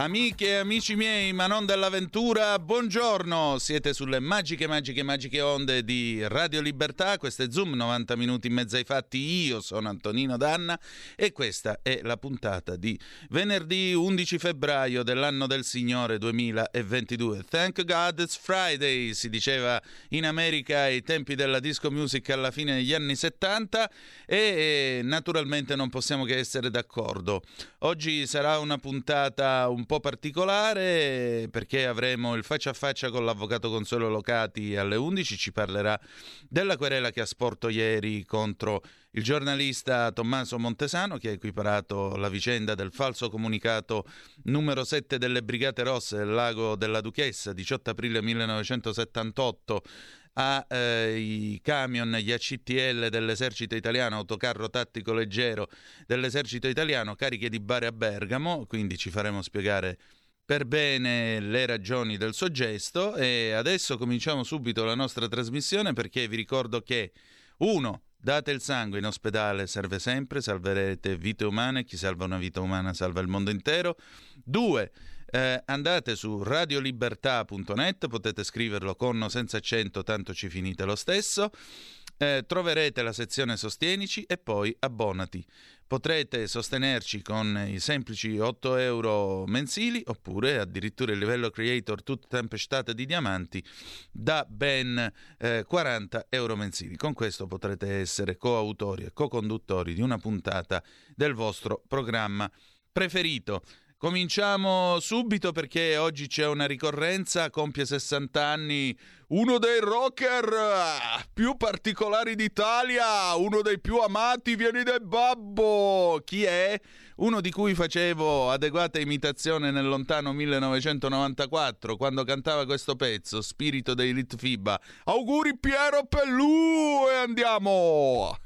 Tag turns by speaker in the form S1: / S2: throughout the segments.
S1: Amiche e amici miei, ma non dell'avventura, buongiorno! Siete sulle magiche, magiche, magiche onde di Radio Libertà. Questo è Zoom, 90 minuti in mezzo ai fatti. Io sono Antonino Danna e questa è la puntata di venerdì 11 febbraio dell'anno del Signore 2022. Thank God it's Friday, si diceva in America ai tempi della disco music alla fine degli anni 70 e naturalmente non possiamo che essere d'accordo. Oggi sarà una puntata un po' particolare perché avremo il faccia a faccia con l'avvocato Consuelo Locati alle 11, ci parlerà della querela che ha sporto ieri contro il giornalista Tommaso Montesano che ha equiparato la vicenda del falso comunicato numero 7 delle Brigate Rosse del lago della Duchessa 18 aprile 1978 ai eh, camion, gli ACTL dell'esercito italiano, autocarro tattico leggero dell'esercito italiano, cariche di bare a Bergamo, quindi ci faremo spiegare per bene le ragioni del suo gesto e adesso cominciamo subito la nostra trasmissione perché vi ricordo che 1. Date il sangue in ospedale, serve sempre, salverete vite umane, chi salva una vita umana salva il mondo intero. 2. Eh, andate su radiolibertà.net, potete scriverlo con o senza accento, tanto ci finite lo stesso. Eh, troverete la sezione Sostienici e poi abbonati. Potrete sostenerci con i semplici 8 euro mensili oppure addirittura il livello creator tutta tempestata di diamanti da ben eh, 40 euro mensili. Con questo potrete essere coautori e co-conduttori di una puntata del vostro programma preferito. Cominciamo subito perché oggi c'è una ricorrenza, compie 60 anni, uno dei rocker eh, più particolari d'Italia, uno dei più amati, vieni dal babbo. Chi è? Uno di cui facevo adeguata imitazione nel lontano 1994 quando cantava questo pezzo, Spirito dei Litfiba. Auguri Piero Pellù e andiamo!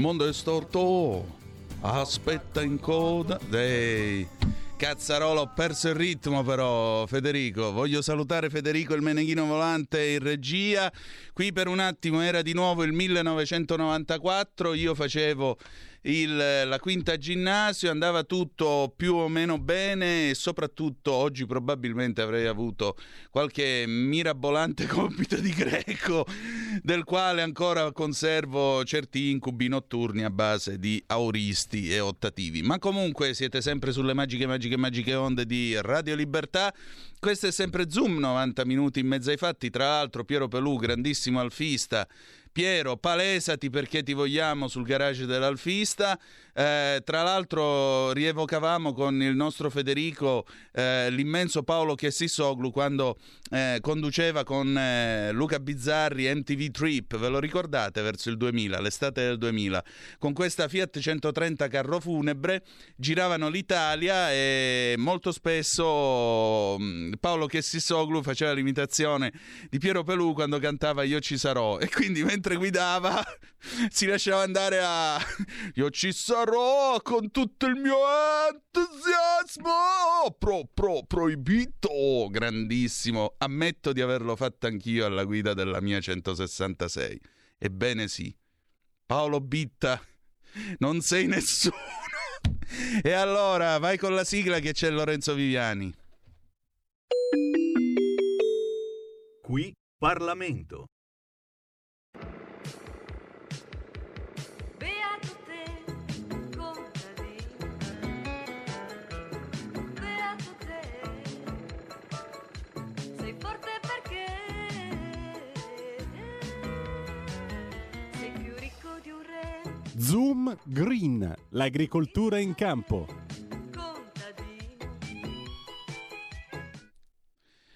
S1: Mondo è storto. Aspetta in coda. Dei. Cazzarolo, ho perso il ritmo però, Federico. Voglio salutare Federico il Meneghino Volante in regia. Qui per un attimo era di nuovo il 1994, io facevo il, la quinta ginnasio, andava tutto più o meno bene e soprattutto oggi probabilmente avrei avuto qualche mirabolante compito di greco del quale ancora conservo certi incubi notturni a base di auristi e ottativi. Ma comunque siete sempre sulle magiche, magiche, magiche onde di Radio Libertà. Questo è sempre Zoom, 90 minuti in mezzo ai fatti. Tra l'altro Piero Pelù, grandissimo alfista, Piero, palesati perché ti vogliamo sul garage dell'Alfista. Eh, tra l'altro rievocavamo con il nostro Federico eh, l'immenso Paolo Chessisoglu quando eh, conduceva con eh, Luca Bizzarri MTV Trip, ve lo ricordate verso il 2000, l'estate del 2000, con questa Fiat 130 carro funebre giravano l'Italia e molto spesso mm, Paolo Chessisoglu faceva l'imitazione di Piero Pelù quando cantava Io ci sarò e quindi mentre guidava si lasciava andare a Io ci sarò con tutto il mio entusiasmo! Pro pro proibito! Grandissimo. Ammetto di averlo fatto anch'io alla guida della mia 166 ebbene sì. Paolo Bitta non sei nessuno! E allora vai con la sigla che c'è Lorenzo Viviani.
S2: Qui Parlamento
S3: Zoom Green, l'agricoltura in campo.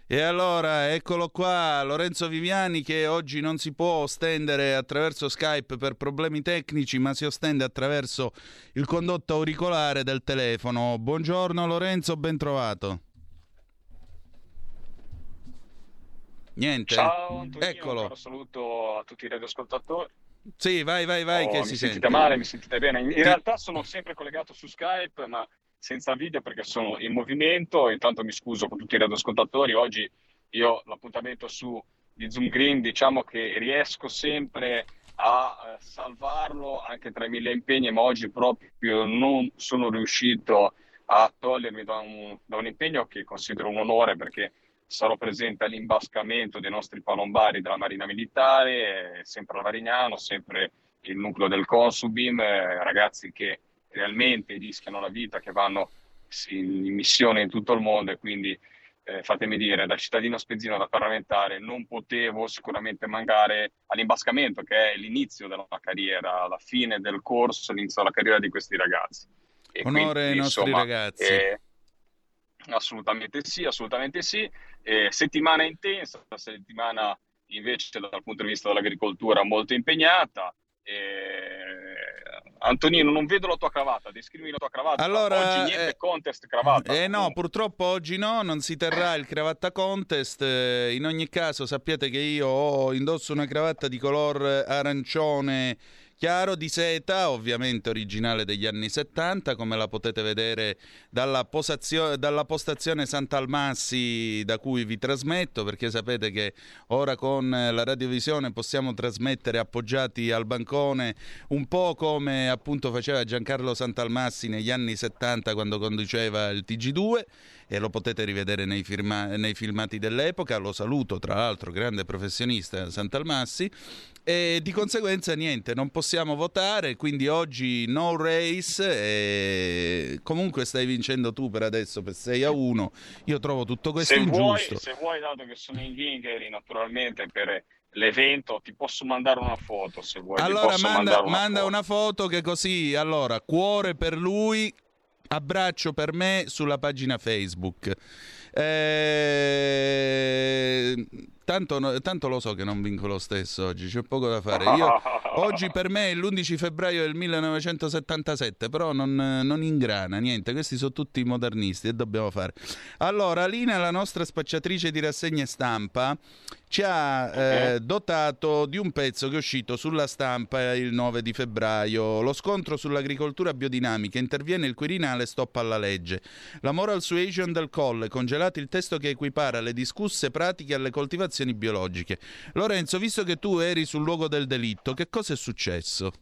S1: E allora eccolo qua, Lorenzo Viviani che oggi non si può ostendere attraverso Skype per problemi tecnici, ma si ostende attraverso il condotto auricolare del telefono. Buongiorno Lorenzo, ben trovato. Niente.
S4: Ciao Antonio,
S1: Eccolo.
S4: un saluto a tutti i radioascoltatori.
S1: Sì, vai, vai, vai,
S4: Oh,
S1: che
S4: mi
S1: si
S4: sentite
S1: sente.
S4: male, mi sentite bene. In realtà sono sempre collegato su Skype, ma senza video perché sono in movimento. Intanto mi scuso con tutti i radioascoltatori. Oggi io l'appuntamento su di Zoom Green, diciamo che riesco sempre a eh, salvarlo anche tra i mille impegni, ma oggi proprio non sono riuscito a togliermi da un, da un impegno che considero un onore perché sarò presente all'imbascamento dei nostri palombari della Marina Militare, sempre a Varignano, sempre il nucleo del Consubim, eh, ragazzi che realmente rischiano la vita, che vanno in missione in tutto il mondo e quindi eh, fatemi dire, da cittadino spezzino, da parlamentare, non potevo sicuramente mancare all'imbascamento, che è l'inizio della carriera, la fine del corso, l'inizio della carriera di questi ragazzi. E
S1: Onore
S4: quindi,
S1: ai nostri
S4: insomma,
S1: ragazzi.
S4: eh, assolutamente sì, assolutamente sì. Eh, settimana intensa, settimana invece dal punto di vista dell'agricoltura molto impegnata. Eh, Antonino, non vedo la tua cravatta, descrivimi la tua cravatta.
S1: Allora,
S4: Oggi niente
S1: eh,
S4: contest cravatta.
S1: Eh no, purtroppo oggi no, non si terrà il cravatta contest. Eh, In ogni caso sappiate che io ho indosso una cravatta di color arancione chiaro di seta, ovviamente originale degli anni 70, come la potete vedere dalla, posazio- dalla postazione Sant'Almassi da cui vi trasmetto, perché sapete che ora con la radiovisione possiamo trasmettere appoggiati al bancone un po' come appunto faceva Giancarlo Santalmassi negli anni 70 quando conduceva il TG2 e lo potete rivedere nei, firma- nei filmati dell'epoca. Lo saluto, tra l'altro, grande professionista Santalmassi. E di conseguenza niente, non possiamo votare, quindi oggi no race. Comunque stai vincendo tu per adesso per 6 a 1. Io trovo tutto questo
S4: se vuoi,
S1: ingiusto.
S4: se vuoi, dato che sono in Ghingeri, naturalmente per l'evento, ti posso mandare una foto se vuoi.
S1: Allora manda,
S4: una
S1: manda
S4: foto.
S1: una foto che così, allora, cuore per lui, abbraccio per me sulla pagina Facebook. Eh, tanto, tanto, lo so che non vinco lo stesso oggi, c'è poco da fare. Io, oggi per me è l'11 febbraio del 1977, però non, non, ingrana niente, questi sono tutti modernisti e dobbiamo fare. Allora, Lina, la nostra spacciatrice di rassegne stampa, ci ha eh, dotato di un pezzo che è uscito sulla stampa il 9 di febbraio. Lo scontro sull'agricoltura biodinamica, interviene il Quirinale, stoppa alla legge. La moral suasion del Colle, congelato il testo che equipara le discusse pratiche alle coltivazioni biologiche. Lorenzo, visto che tu eri sul luogo del delitto, che cosa è successo?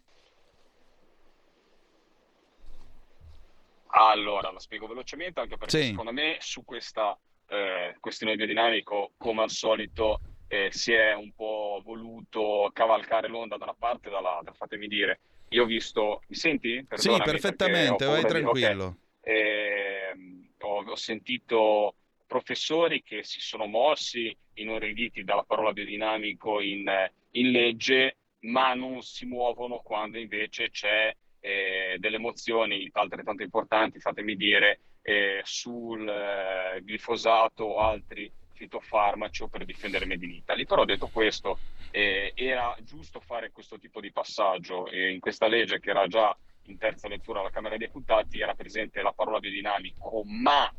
S4: Allora, la spiego velocemente anche perché sì. secondo me su questa eh, questione biodinamico, come al solito, eh, si è un po' voluto cavalcare l'onda da una parte e dall'altra, fatemi dire. Io ho visto, mi senti?
S1: Perdonami, sì, perfettamente, vai tranquillo.
S4: Okay. Eh, ho, ho, sentito professori che si sono mossi inorriditi dalla parola biodinamico in, in legge, ma non si muovono quando invece c'è eh, delle emozioni altrettanto importanti, fatemi dire, eh, sul eh, glifosato o altri fitofarmaci o per difendere Made in Italy. Però detto questo, eh, era giusto fare questo tipo di passaggio in questa legge che era già in terza lettura alla Camera dei Deputati era presente la parola biodinamico, ma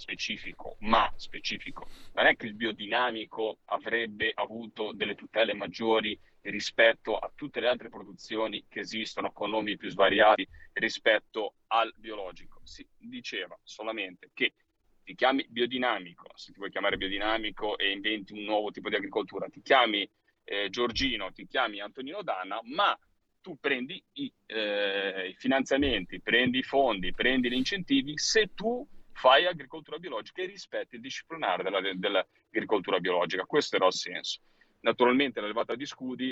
S4: specifico, ma specifico. Non è che il biodinamico avrebbe avuto delle tutele maggiori rispetto a tutte le altre produzioni che esistono con nomi più svariati rispetto al biologico. Si diceva solamente che ti chiami biodinamico, se ti vuoi chiamare biodinamico e inventi un nuovo tipo di agricoltura, ti chiami eh, Giorgino, ti chiami Antonino Danna, ma tu prendi i, eh, i, finanziamenti, prendi i fondi, prendi gli incentivi se tu fai agricoltura biologica e rispetti il disciplinare della, dell'agricoltura biologica. Questo era il senso. Naturalmente la levata di scudi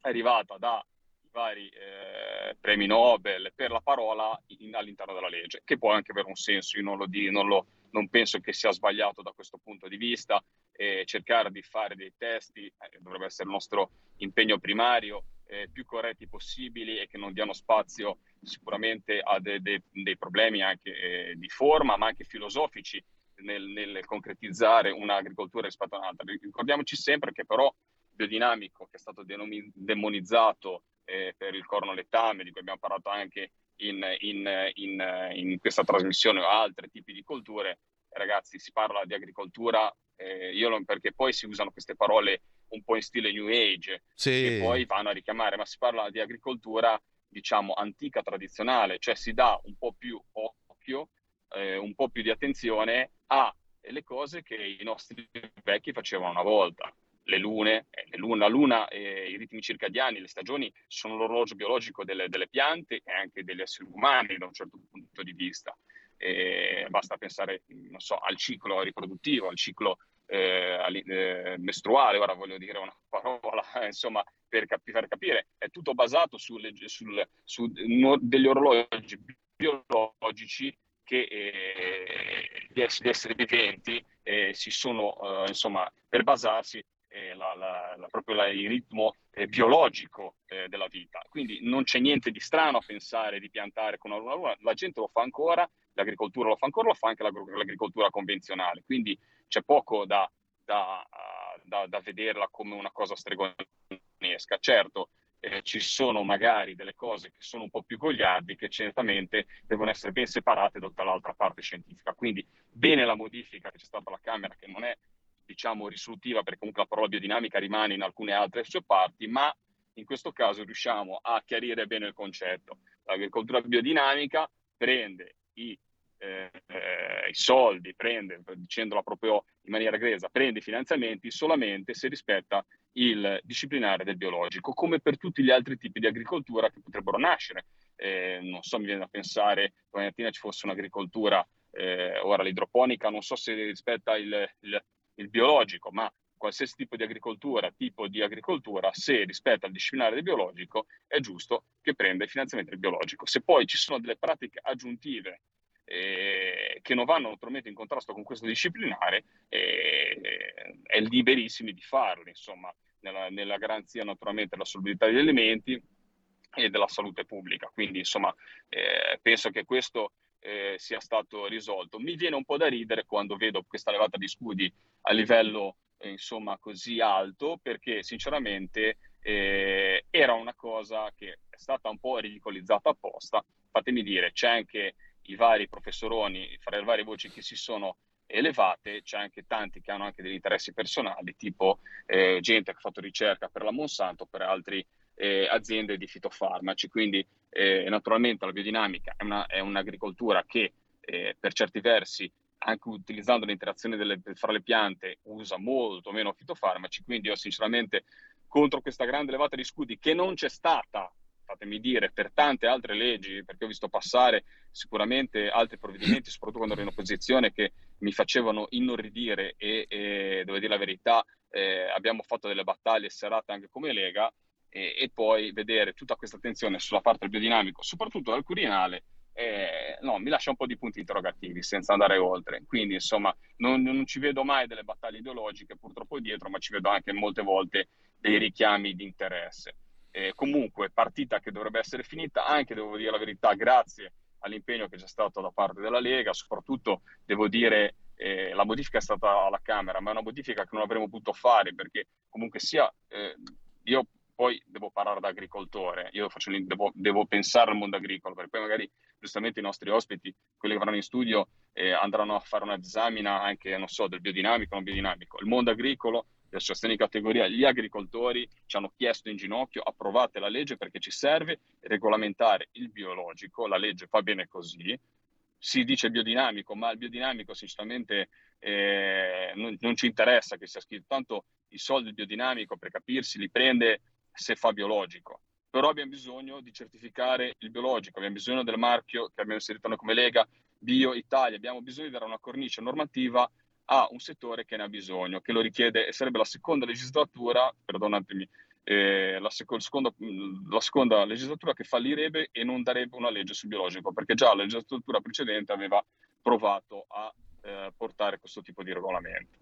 S4: è arrivata da vari eh, premi Nobel per la parola in, all'interno della legge, che può anche avere un senso, io non, lo non, lo, non penso che sia sbagliato da questo punto di vista, eh, cercare di fare dei testi eh, dovrebbe essere il nostro impegno primario, eh, più corretti possibili e che non diano spazio sicuramente a de, de, dei problemi anche eh, di forma, ma anche filosofici nel, nel concretizzare un'agricoltura rispetto a un'altra. Ricordiamoci sempre che però biodinamico, che è stato denomi- demonizzato eh, per il corno lettame, di cui abbiamo parlato anche in, in, in, in, questa trasmissione o altri tipi di colture, ragazzi, si parla di agricoltura, eh, io non, perché poi si usano queste parole un po' in stile New Age, sì. che poi vanno a richiamare, ma si parla di agricoltura, diciamo, antica, tradizionale, cioè si dà un po' più occhio, eh, un po' più di attenzione alle cose che i nostri vecchi facevano una volta le lune, eh, le luna, la luna, eh, i ritmi circadiani, le stagioni sono l'orologio biologico delle, delle, piante e anche degli esseri umani da un certo punto di vista. E basta pensare so, al ciclo riproduttivo, al ciclo eh, eh, mestruale, ora voglio dire una parola, insomma, per, capi- per capire, è tutto basato sulle, sul, su no, degli orologi biologici che eh, gli esseri viventi eh, si sono, eh, insomma, per basarsi eh, la, la, la, proprio la, il ritmo eh, biologico eh, della vita. Quindi non c'è niente di strano a pensare di piantare con una luna luna, la gente lo fa ancora, l'agricoltura lo fa ancora, lo fa anche l'agricoltura convenzionale, quindi c'è poco da, da, da, da vederla come una cosa stregonesca. Certo, eh, ci sono magari delle cose che sono un po' più gogliardi che certamente devono essere ben separate dall'altra parte scientifica. Quindi bene la modifica che c'è stata alla Camera, che non è diciamo risolutiva perché comunque la parola biodinamica rimane in alcune altre sue parti, ma in questo caso riusciamo a chiarire bene il concetto. L'agricoltura biodinamica prende i, eh, eh, i soldi, prende, dicendola proprio in maniera gresa, prende i finanziamenti solamente se rispetta il disciplinare del biologico, come per tutti gli altri tipi di agricoltura che potrebbero nascere. Eh, non so, mi viene da pensare che mattina ci fosse un'agricoltura, eh, ora l'idroponica, non so se rispetta il, il il biologico, ma qualsiasi tipo di agricoltura, tipo di agricoltura, se rispetta il disciplinare del biologico, è giusto che prenda il finanziamento del biologico. Se poi ci sono delle pratiche aggiuntive eh, che non vanno naturalmente in contrasto con questo disciplinare, eh, è liberissimi di farlo, insomma, nella, nella garanzia naturalmente della solubilità degli elementi e della salute pubblica. Quindi, insomma, eh, penso che questo eh, sia stato risolto. Mi viene un po' da ridere quando vedo questa levata di scudi a livello eh, insomma così alto perché sinceramente eh, era una cosa che è stata un po' ridicolizzata apposta. Fatemi dire, c'è anche i vari professoroni, fra le varie voci che si sono elevate, c'è anche tanti che hanno anche degli interessi personali, tipo eh, gente che ha fatto ricerca per la Monsanto, per altre eh, aziende di fitofarmaci. Quindi eh, naturalmente la biodinamica è, una, è un'agricoltura che eh, per certi versi anche utilizzando l'interazione delle, fra le piante, usa molto meno fitofarmaci, quindi io sinceramente contro questa grande levata di scudi che non c'è stata, fatemi dire, per tante altre leggi, perché ho visto passare sicuramente altri provvedimenti, soprattutto quando ero in opposizione, che mi facevano inorridire e, e devo dire la verità, eh, abbiamo fatto delle battaglie serate anche come Lega e, e poi vedere tutta questa attenzione sulla parte biodinamico, soprattutto dal Quirinale, eh, no, mi lascia un po' di punti interrogativi senza andare oltre. Quindi, insomma, non, non, ci vedo mai delle battaglie ideologiche purtroppo dietro, ma ci vedo anche molte volte dei richiami di interesse. Eh, comunque, partita che dovrebbe essere finita, anche devo dire la verità, grazie all'impegno che c'è stato da parte della Lega, soprattutto devo dire eh, la modifica è stata alla Camera, ma è una modifica che non avremmo potuto fare perché comunque sia eh, io poi devo parlare da agricoltore, io faccio, devo, devo, pensare al mondo agricolo, perché poi magari giustamente i nostri ospiti, quelli che verranno in studio, eh, andranno a fare una disamina anche, non so, del biodinamico non biodinamico. Il mondo agricolo, le associazioni di categoria, gli agricoltori ci hanno chiesto in ginocchio, approvate la legge perché ci serve regolamentare il biologico, la legge va bene così, si dice biodinamico, ma il biodinamico sinceramente eh, non, non, ci interessa che sia scritto, tanto i soldi del biodinamico per capirsi li prende se fa biologico. Però abbiamo bisogno di certificare il biologico, abbiamo bisogno del marchio che abbiamo inserito noi come Lega, Bio Italia, abbiamo bisogno di dare una cornice normativa a un settore che ne ha bisogno, che lo richiede, e sarebbe la seconda legislatura, perdonatemi, eh, la, seco- secondo, la, seconda legislatura che fallirebbe e non darebbe una legge sul biologico, perché già la legislatura precedente aveva provato a eh, portare questo tipo di regolamento.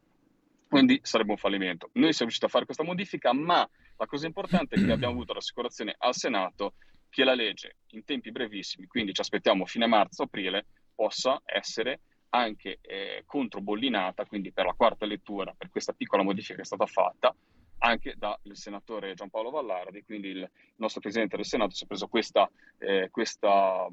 S4: Quindi sarebbe un fallimento. Noi siamo riusciti a fare questa modifica, ma la cosa importante è che abbiamo avuto l'assicurazione al Senato che la legge in tempi brevissimi, quindi ci aspettiamo fine marzo-aprile, possa essere anche eh, controbollinata, quindi per la quarta lettura, per questa piccola modifica che è stata fatta, anche dal senatore Giampaolo Vallardi, quindi il nostro Presidente del Senato si è preso questa, eh, questa,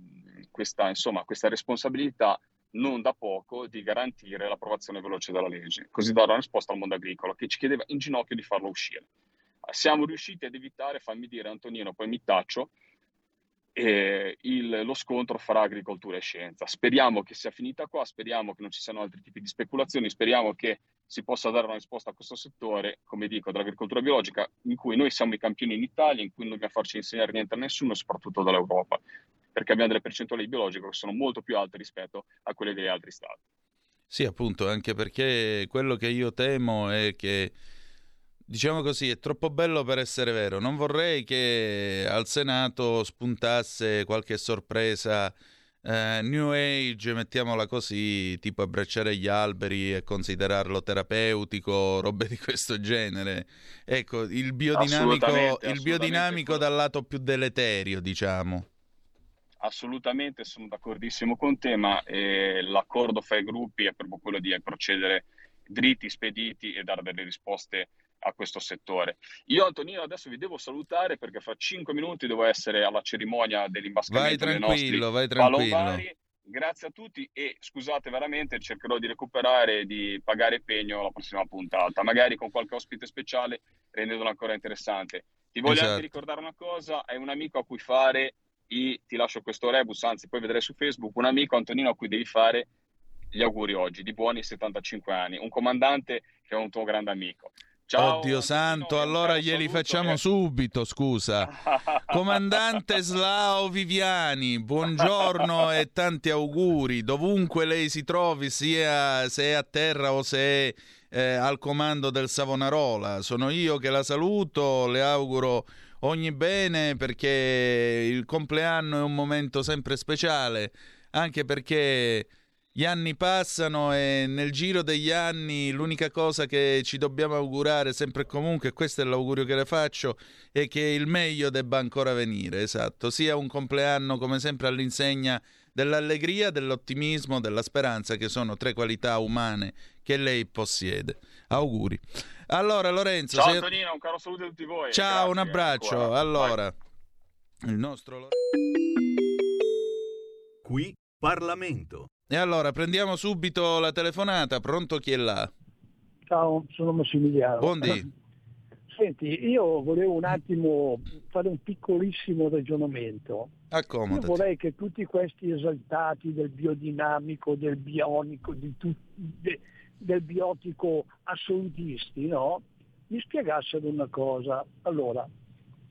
S4: questa, insomma, questa responsabilità non da poco di garantire l'approvazione veloce della legge, così dare una risposta al mondo agricolo che ci chiedeva in ginocchio di farlo uscire. Siamo riusciti ad evitare, fammi dire Antonino, poi mi taccio, eh, il, lo scontro fra agricoltura e scienza. Speriamo che sia finita qua, speriamo che non ci siano altri tipi di speculazioni, speriamo che si possa dare una risposta a questo settore, come dico, dell'agricoltura biologica, in cui noi siamo i campioni in Italia, in cui non dobbiamo farci insegnare niente a nessuno, soprattutto dall'Europa, perché abbiamo delle percentuali di biologico che sono molto più alte rispetto a quelle degli altri stati.
S1: Sì, appunto, anche perché quello che io temo è che diciamo così, è troppo bello per essere vero. Non vorrei che al Senato spuntasse qualche sorpresa eh, New Age, mettiamola così, tipo abbracciare gli alberi e considerarlo terapeutico, robe di questo genere. Ecco, il biodinamico, assolutamente, il biodinamico dal lato più deleterio, diciamo.
S4: Assolutamente, sono d'accordissimo con te, ma eh, l'accordo fra i gruppi è proprio quello di procedere dritti, spediti e dare delle risposte a questo settore. Io Antonino adesso vi devo salutare perché fra cinque minuti devo essere alla cerimonia dell'imbascamento
S1: vai
S4: dei nostri
S1: vai tranquillo.
S4: Palombari. Grazie a tutti e scusate veramente, cercherò di recuperare e di pagare pegno la prossima puntata, magari con qualche ospite speciale rendendola ancora interessante. Ti voglio esatto. anche ricordare una cosa, hai un amico a cui fare i, ti lascio questo rebus, anzi poi vedrai su Facebook, un amico Antonino a cui devi fare gli auguri oggi, di buoni 75 anni, un comandante che è un tuo grande amico.
S1: Ciao, Oddio santo, allora glieli facciamo che... subito, scusa. Comandante Slao Viviani, buongiorno e tanti auguri. Dovunque lei si trovi, sia se è a terra o se è eh, al comando del Savonarola. Sono io che la saluto, le auguro ogni bene perché il compleanno è un momento sempre speciale, anche perché gli anni passano e nel giro degli anni l'unica cosa che ci dobbiamo augurare sempre e comunque, e questo è l'augurio che le faccio, è che il meglio debba ancora venire, esatto, sia un compleanno come sempre all'insegna dell'allegria, dell'ottimismo, della speranza, che sono tre qualità umane che lei possiede. Auguri. Allora Lorenzo...
S4: Ciao
S1: sei-
S4: Antonino, un caro saluto a tutti voi.
S1: Ciao, un
S4: Grazie
S1: abbraccio.
S4: ancora.
S1: Allora, il nostro...
S2: Qui Parlamento.
S1: E allora, prendiamo subito la telefonata. Pronto chi è là?
S5: Ciao, sono Massimiliano.
S1: Buondì.
S5: Senti, io volevo un attimo fare un piccolissimo ragionamento. Io
S1: Accomodati.
S5: vorrei che tutti questi esaltati del biodinamico, del bionico, tu- de- del biotico assolutisti, no? Mi spiegassero una cosa. Allora,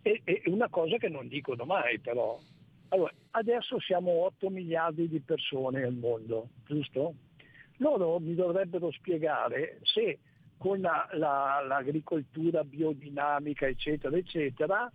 S5: e, e una cosa che non dicono mai però. Allora, adesso siamo 8 miliardi di persone nel mondo, giusto? Loro mi dovrebbero spiegare se con la- la- l'agricoltura biodinamica, eccetera, eccetera,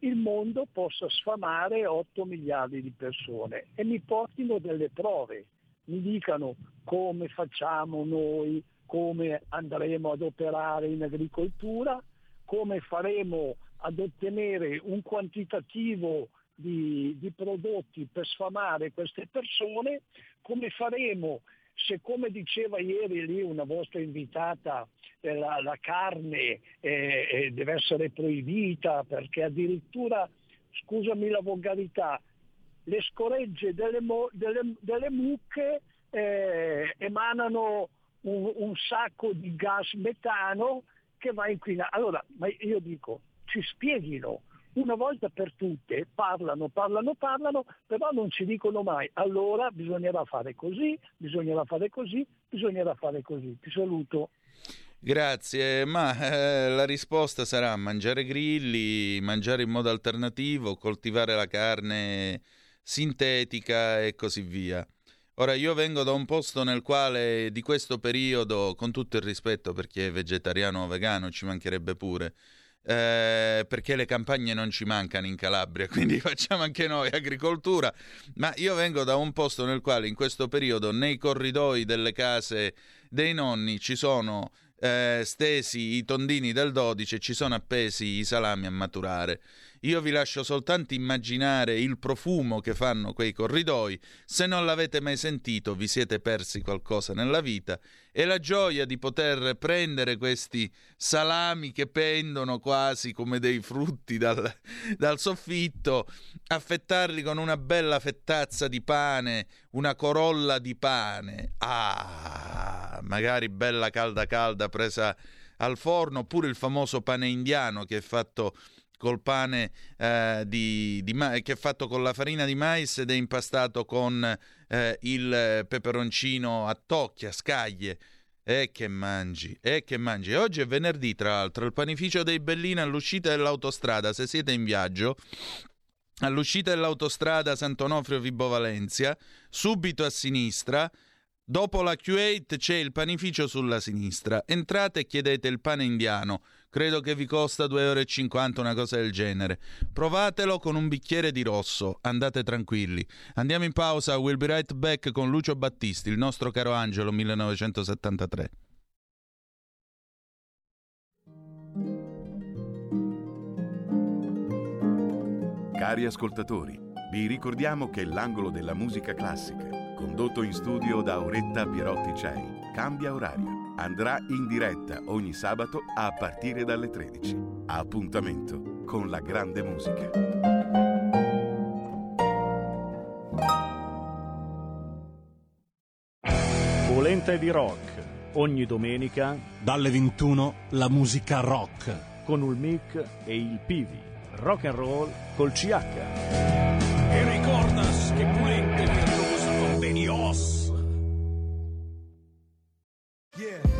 S5: il mondo possa sfamare 8 miliardi di persone e mi portino delle prove, mi dicano come facciamo noi, come andremo ad operare in agricoltura, come faremo ad ottenere un quantitativo di, di prodotti per sfamare queste persone, come faremo se come diceva ieri lì una vostra invitata eh, la, la carne eh, eh, deve essere proibita perché addirittura, scusami la volgarità, le scoregge delle, mo- delle- delle mucche eh, emanano un, un sacco di gas metano che va a inquinare. Allora, ma io dico, ci spieghino una volta per tutte, parlano, parlano, parlano, però non ci dicono mai, allora bisognerà fare così, bisognerà fare così, bisognerà fare così. Ti saluto.
S1: Grazie, ma eh, la risposta sarà mangiare grilli, mangiare in modo alternativo, coltivare la carne sintetica e così via. Ora, io vengo da un posto nel quale di questo periodo, con tutto il rispetto per chi è vegetariano o vegano, ci mancherebbe pure, eh, perché le campagne non ci mancano in Calabria, quindi facciamo anche noi agricoltura, ma io vengo da un posto nel quale in questo periodo nei corridoi delle case dei nonni ci sono eh, stesi i tondini del 12 e ci sono appesi i salami a maturare. Io vi lascio soltanto immaginare il profumo che fanno quei corridoi. Se non l'avete mai sentito, vi siete persi qualcosa nella vita. E la gioia di poter prendere questi salami che pendono quasi come dei frutti dal, dal soffitto, affettarli con una bella fettazza di pane, una corolla di pane. Ah, magari bella calda calda presa al forno, oppure il famoso pane indiano che è fatto col pane eh, di, di ma- che è fatto con la farina di mais ed è impastato con eh, il peperoncino a tocchi, a scaglie. E che mangi, e che mangi. Oggi è venerdì, tra l'altro, il panificio dei Bellini all'uscita dell'autostrada. Se siete in viaggio, all'uscita dell'autostrada Sant'Onofrio Vibo Valencia, subito a sinistra, dopo la Q8 c'è il panificio sulla sinistra. Entrate e chiedete il pane indiano. Credo che vi costa 2,50 euro, una cosa del genere. Provatelo con un bicchiere di rosso. Andate tranquilli. Andiamo in pausa. We'll be right back con Lucio Battisti, il nostro caro Angelo 1973.
S6: Cari ascoltatori, vi ricordiamo che l'angolo della musica classica, condotto in studio da Auretta Pierotti Cei, cambia orario. Andrà in diretta ogni sabato a partire dalle 13. Appuntamento con la grande musica.
S7: Polenta di rock. Ogni domenica
S3: Dalle 21 la musica rock.
S7: con il mic e il Pivi. Rock and roll col CH.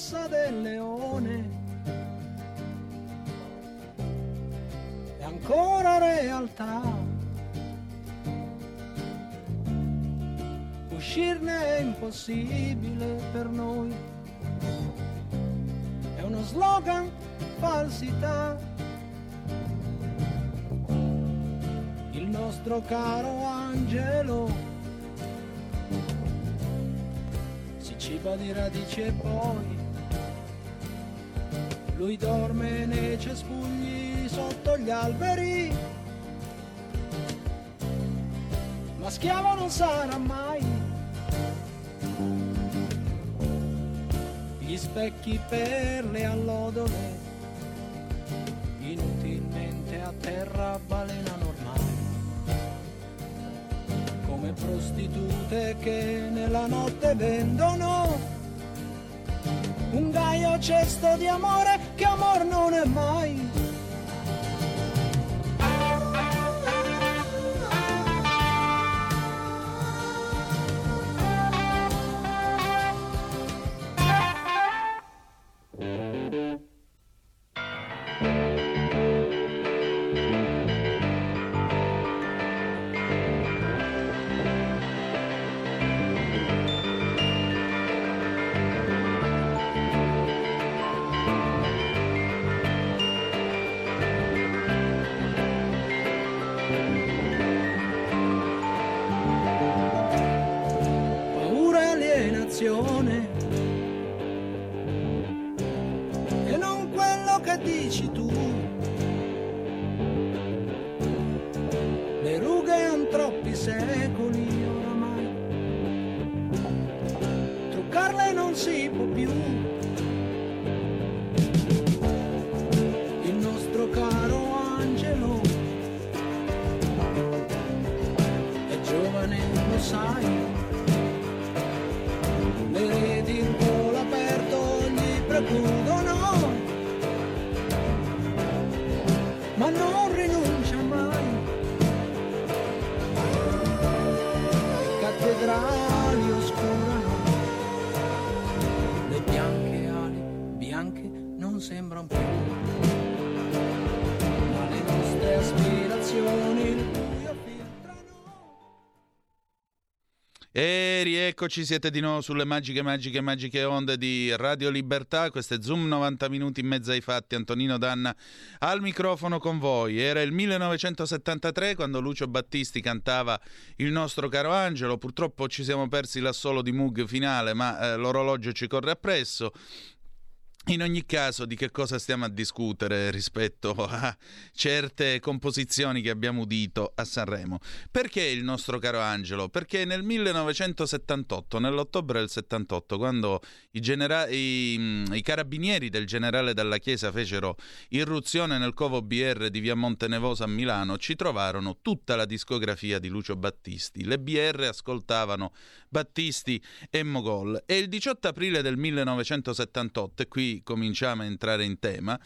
S8: Fossa del leone è ancora realtà. Uscirne è impossibile per noi, è uno slogan falsità. Il nostro caro angelo si ciba di radici e poi lui dorme nei cespugli sotto gli alberi. Ma schiavo non sarà mai. Gli specchi per le allodole inutilmente a terra balenano ormai. Come prostitute che nella notte vendono un gaio cesto di amore che amor non è mai.
S1: Rieccoci, siete di nuovo sulle magiche, magiche, magiche onde di Radio Libertà. Questo è Zoom 90 minuti in mezzo ai fatti. Antonino Danna al microfono con voi. Era il 1973 quando Lucio Battisti cantava Il nostro caro Angelo. Purtroppo ci siamo persi l'assolo di Moog finale, ma eh, l'orologio ci corre appresso. In ogni caso, di che cosa stiamo a discutere rispetto a certe composizioni che abbiamo udito a Sanremo? Perché il nostro caro Angelo? Perché nel 1978, nell'ottobre del 78, quando i, genera- i, i carabinieri del generale Dalla Chiesa fecero irruzione nel covo BR di via Montenevosa a Milano, ci trovarono tutta la discografia di Lucio Battisti. Le BR ascoltavano Battisti e Mogol. E il 18 aprile del 1978, e qui cominciamo a entrare in tema,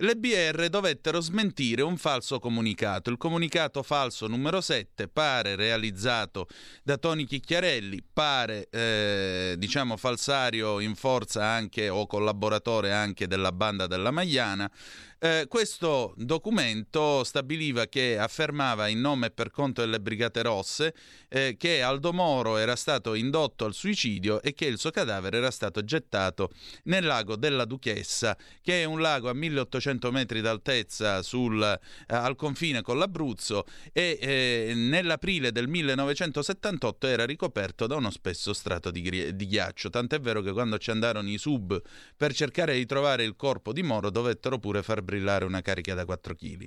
S1: le BR dovettero smentire un falso comunicato. Il comunicato falso numero 7 pare realizzato da Tony Chicchiarelli, pare eh, diciamo falsario in forza anche o collaboratore anche della banda della Magliana. Eh, questo documento stabiliva che affermava in nome e per conto delle Brigate Rosse eh, che Aldo Moro era stato indotto al suicidio e che il suo cadavere era stato gettato nel lago della Duchessa, che è un lago a 1800 metri d'altezza sul, eh, al confine con l'Abruzzo e eh, nell'aprile del 1978 era ricoperto da uno spesso strato di, gri- di ghiaccio. Tant'è vero che quando ci andarono i sub per cercare di trovare il corpo di Moro dovettero pure far brillare una carica da 4 kg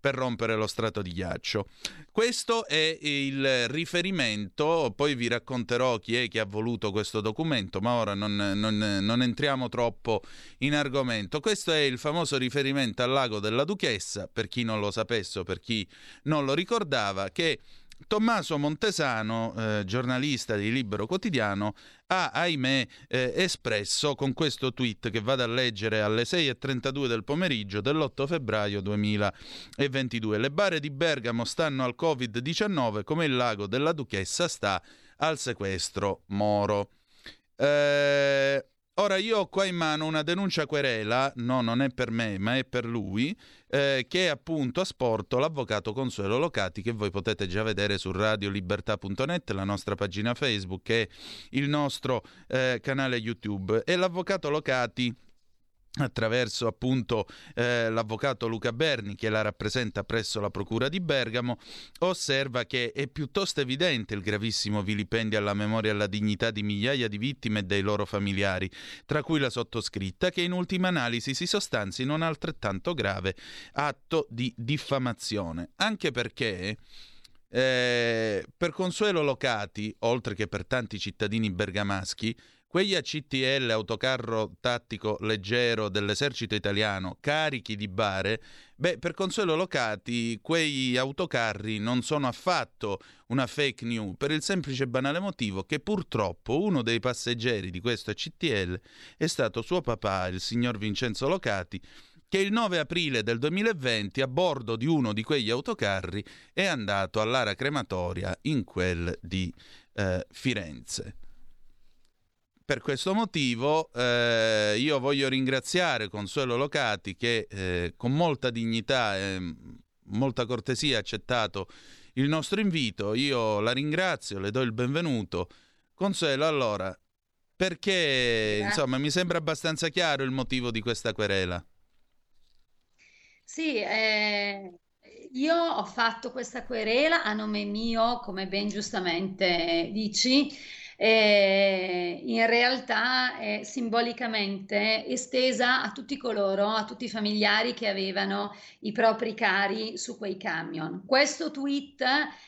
S1: per rompere lo strato di ghiaccio. Questo è il riferimento, poi vi racconterò chi è che ha voluto questo documento, ma ora non, non, non entriamo troppo in argomento. Questo è il famoso riferimento al lago della Duchessa, per chi non lo sapesse o per chi non lo ricordava, che Tommaso Montesano, eh, giornalista di Libero Quotidiano, ha, ahimè, eh, espresso con questo tweet che vado a leggere alle 6.32 del pomeriggio dell'8 febbraio 2022. Le bare di Bergamo stanno al Covid-19 come il lago della Duchessa sta al sequestro Moro. Eh, Ora io ho qua in mano una denuncia querela, no, non è per me, ma è per lui, eh, che appunto ha sporto l'avvocato Consuelo Locati, che voi potete già vedere su radiolibertà.net, la nostra pagina Facebook e il nostro eh, canale YouTube. E l'avvocato Locati attraverso appunto eh, l'avvocato Luca Berni che la rappresenta presso la Procura di Bergamo, osserva che è piuttosto evidente il gravissimo vilipendio alla memoria e alla dignità di migliaia di vittime e dei loro familiari, tra cui la sottoscritta, che in ultima analisi si sostanzi in un altrettanto grave atto di diffamazione, anche perché eh, per Consuelo Locati, oltre che per tanti cittadini bergamaschi, Quegli ACTL, autocarro tattico leggero dell'esercito italiano, carichi di bare, beh, per Consuelo Locati quei autocarri non sono affatto una fake news, per il semplice e banale motivo che purtroppo uno dei passeggeri di questo ACTL è stato suo papà, il signor Vincenzo Locati, che il 9 aprile del 2020 a bordo di uno di quegli autocarri è andato all'ara crematoria in quel di eh, Firenze. Per questo motivo eh, io voglio ringraziare Consuelo Locati che eh, con molta dignità e molta cortesia ha accettato il nostro invito. Io la ringrazio, le do il benvenuto. Consuelo, allora, perché insomma mi sembra abbastanza chiaro il motivo di questa querela.
S9: Sì, eh, io ho fatto questa querela a nome mio, come ben giustamente dici, eh, in realtà è simbolicamente estesa a tutti coloro, a tutti i familiari che avevano i propri cari su quei camion. Questo tweet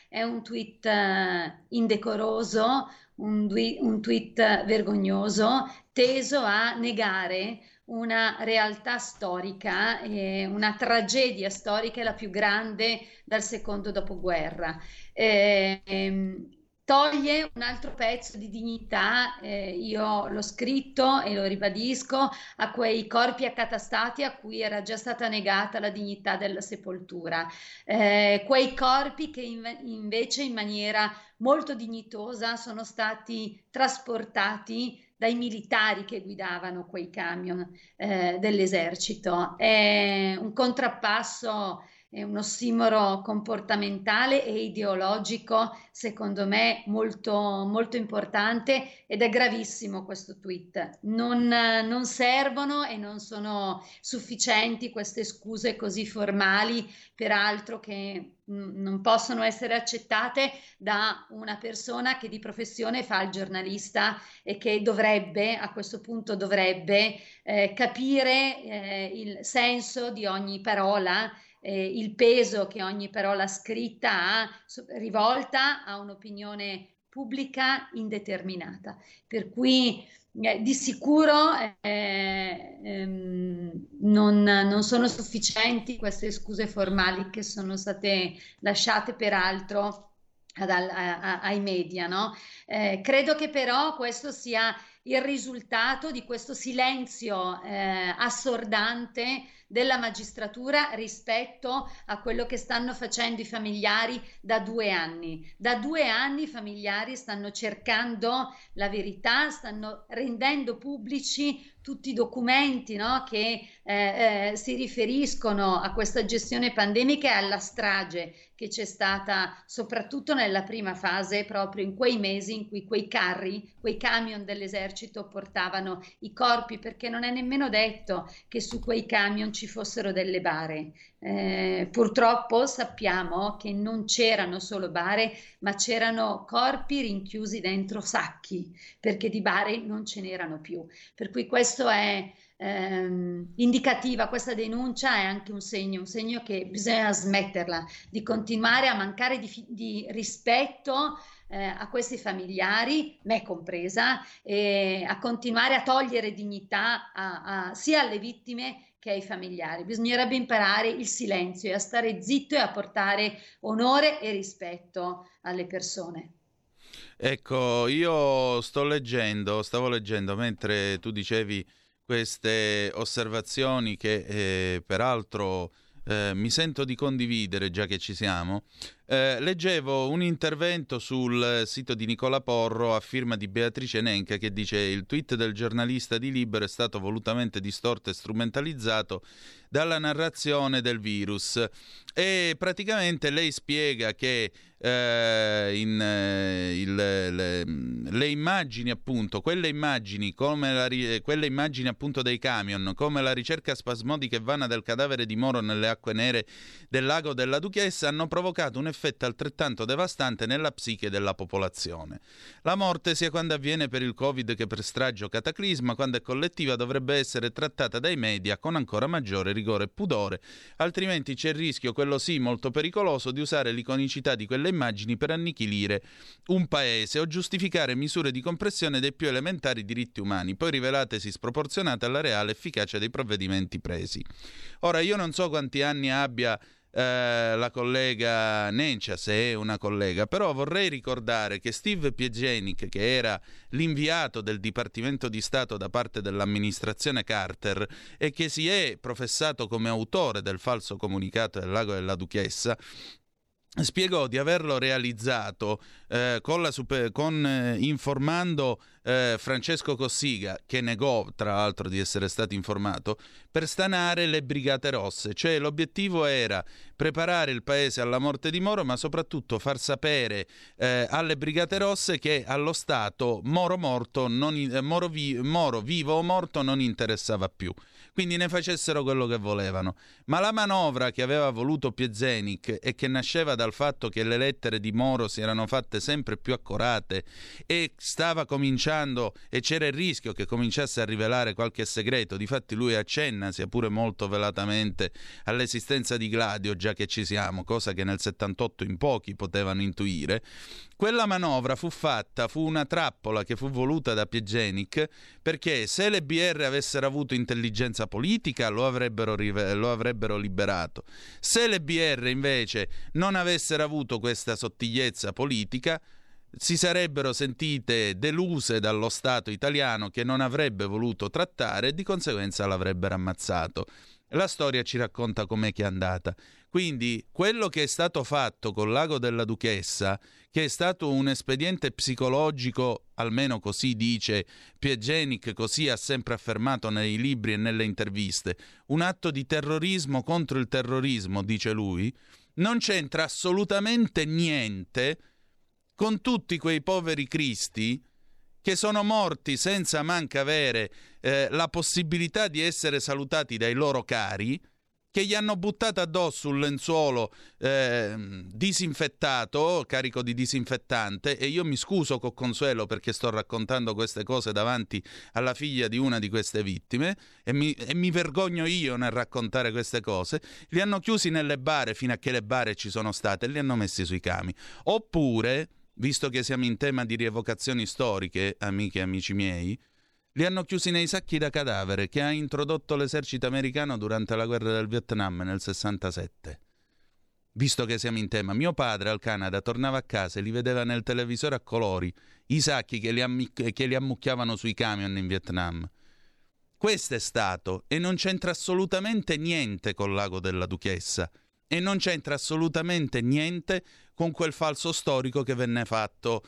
S9: è un tweet eh, indecoroso, un, un tweet vergognoso, teso a negare una realtà storica, eh, una tragedia storica, la più grande dal secondo dopoguerra. Eh, ehm, toglie un altro pezzo di dignità, eh, io l'ho scritto e lo ribadisco, a quei corpi accatastati a cui era già stata negata la dignità della sepoltura, eh, quei corpi che in, invece in maniera molto dignitosa sono stati trasportati dai militari che guidavano quei camion eh, dell'esercito. È un contrappasso è un ossimoro comportamentale e ideologico, secondo me, molto, molto importante ed è gravissimo questo tweet. Non, non servono e non sono sufficienti queste scuse così formali, peraltro che non possono essere accettate da una persona che di professione fa il giornalista e che dovrebbe, a questo punto dovrebbe, eh, capire eh, il senso di ogni parola eh, il peso che ogni parola scritta ha rivolta a un'opinione pubblica indeterminata. Per cui eh, di sicuro eh, ehm, non, non, sono sufficienti queste scuse formali che sono state lasciate peraltro ad, a, a, ai media. No? Eh, credo che però questo sia il risultato di questo silenzio eh, assordante della magistratura rispetto a quello che stanno facendo i familiari da due anni. Da due anni i familiari stanno cercando la verità, stanno rendendo pubblici tutti i documenti no, che eh, eh, si riferiscono a questa gestione pandemica e alla strage che c'è stata soprattutto nella prima fase, proprio in quei mesi in cui quei carri, quei camion dell'esercito portavano i corpi, perché non è nemmeno detto che su quei camion ci fossero delle bare. Eh, purtroppo sappiamo che non c'erano solo bare, ma c'erano corpi rinchiusi dentro sacchi, perché di bare non ce n'erano più. Per cui questo è ehm, indicativa, questa denuncia è anche un segno, un segno che bisogna smetterla, di continuare a mancare di, di rispetto eh, a questi familiari, me compresa, e a continuare a togliere dignità a, a, sia alle vittime che ai familiari. Bisognerebbe imparare il silenzio e a stare zitto e a portare onore e rispetto alle persone.
S1: Ecco, io sto leggendo, stavo leggendo mentre tu dicevi queste osservazioni che eh, peraltro eh, mi sento di condividere già che ci siamo. Eh, leggevo un intervento sul sito di Nicola Porro a firma di Beatrice Nenca che dice il tweet del giornalista di Libero è stato volutamente distorto e strumentalizzato dalla narrazione del virus e praticamente lei spiega che eh, in, eh, il, le, le, immagini appunto quelle immagini come la, quelle immagini appunto dei camion come la ricerca spasmodica e vana del cadavere di Moro nelle acque nere del lago della Duchessa hanno provocato un effetto altrettanto devastante nella psiche della popolazione la morte sia quando avviene per il covid che per strage cataclisma quando è collettiva dovrebbe essere trattata dai media con ancora maggiore rigore e pudore altrimenti c'è il rischio quello sì molto pericoloso di usare l'iconicità di quelle immagini per annichilire un paese o giustificare misure di compressione dei più elementari diritti umani, poi rivelatesi sproporzionate alla reale efficacia dei provvedimenti presi. Ora, io non so quanti anni abbia eh, la collega Nencia, se è una collega, però vorrei ricordare che Steve Piegenic, che era l'inviato del Dipartimento di Stato da parte dell'amministrazione Carter e che si è professato come autore del falso comunicato del lago della Duchessa, spiegò di averlo realizzato eh, con super, con, eh, informando eh, Francesco Cossiga, che negò tra l'altro di essere stato informato, per stanare le Brigate Rosse. Cioè l'obiettivo era preparare il paese alla morte di Moro, ma soprattutto far sapere eh, alle Brigate Rosse che allo Stato Moro, morto non, eh, Moro, vi, Moro vivo o morto non interessava più quindi ne facessero quello che volevano. Ma la manovra che aveva voluto Piezenic e che nasceva dal fatto che le lettere di Moro si erano fatte sempre più accorate. E stava cominciando e c'era il rischio che cominciasse a rivelare qualche segreto, difatti lui accenna, sia pure molto velatamente, all'esistenza di Gladio, già che ci siamo, cosa che nel 78 in pochi potevano intuire, quella manovra fu fatta, fu una trappola che fu voluta da Piegenic perché se le BR avessero avuto intelligenza politica lo avrebbero, lo avrebbero liberato. Se le BR invece non avessero avuto questa sottigliezza politica, si sarebbero sentite deluse dallo Stato italiano che non avrebbe voluto trattare e di conseguenza l'avrebbero ammazzato. La storia ci racconta com'è che è andata. Quindi quello che è stato fatto col lago della Duchessa, che è stato un espediente psicologico, almeno così dice Piegenic, così ha sempre affermato nei libri e nelle interviste, un atto di terrorismo contro il terrorismo, dice lui, non c'entra assolutamente niente con tutti quei poveri cristi che sono morti senza manca avere eh, la possibilità di essere salutati dai loro cari, che gli hanno buttato addosso un lenzuolo eh, disinfettato, carico di disinfettante, e io mi scuso con Consuelo perché sto raccontando queste cose davanti alla figlia di una di queste vittime, e mi, e mi vergogno io nel raccontare queste cose, li hanno chiusi nelle bare fino a che le bare ci sono state e li hanno messi sui cami. Oppure, visto che siamo in tema di rievocazioni storiche, amiche e amici miei, li hanno chiusi nei sacchi da cadavere che ha introdotto l'esercito americano durante la guerra del Vietnam nel 67. Visto che siamo in tema, mio padre al Canada tornava a casa e li vedeva nel televisore a colori, i sacchi che li, ammic- che li ammucchiavano sui camion in Vietnam. Questo è stato, e non c'entra assolutamente niente col lago della Duchessa, e non c'entra assolutamente niente con quel falso storico che venne fatto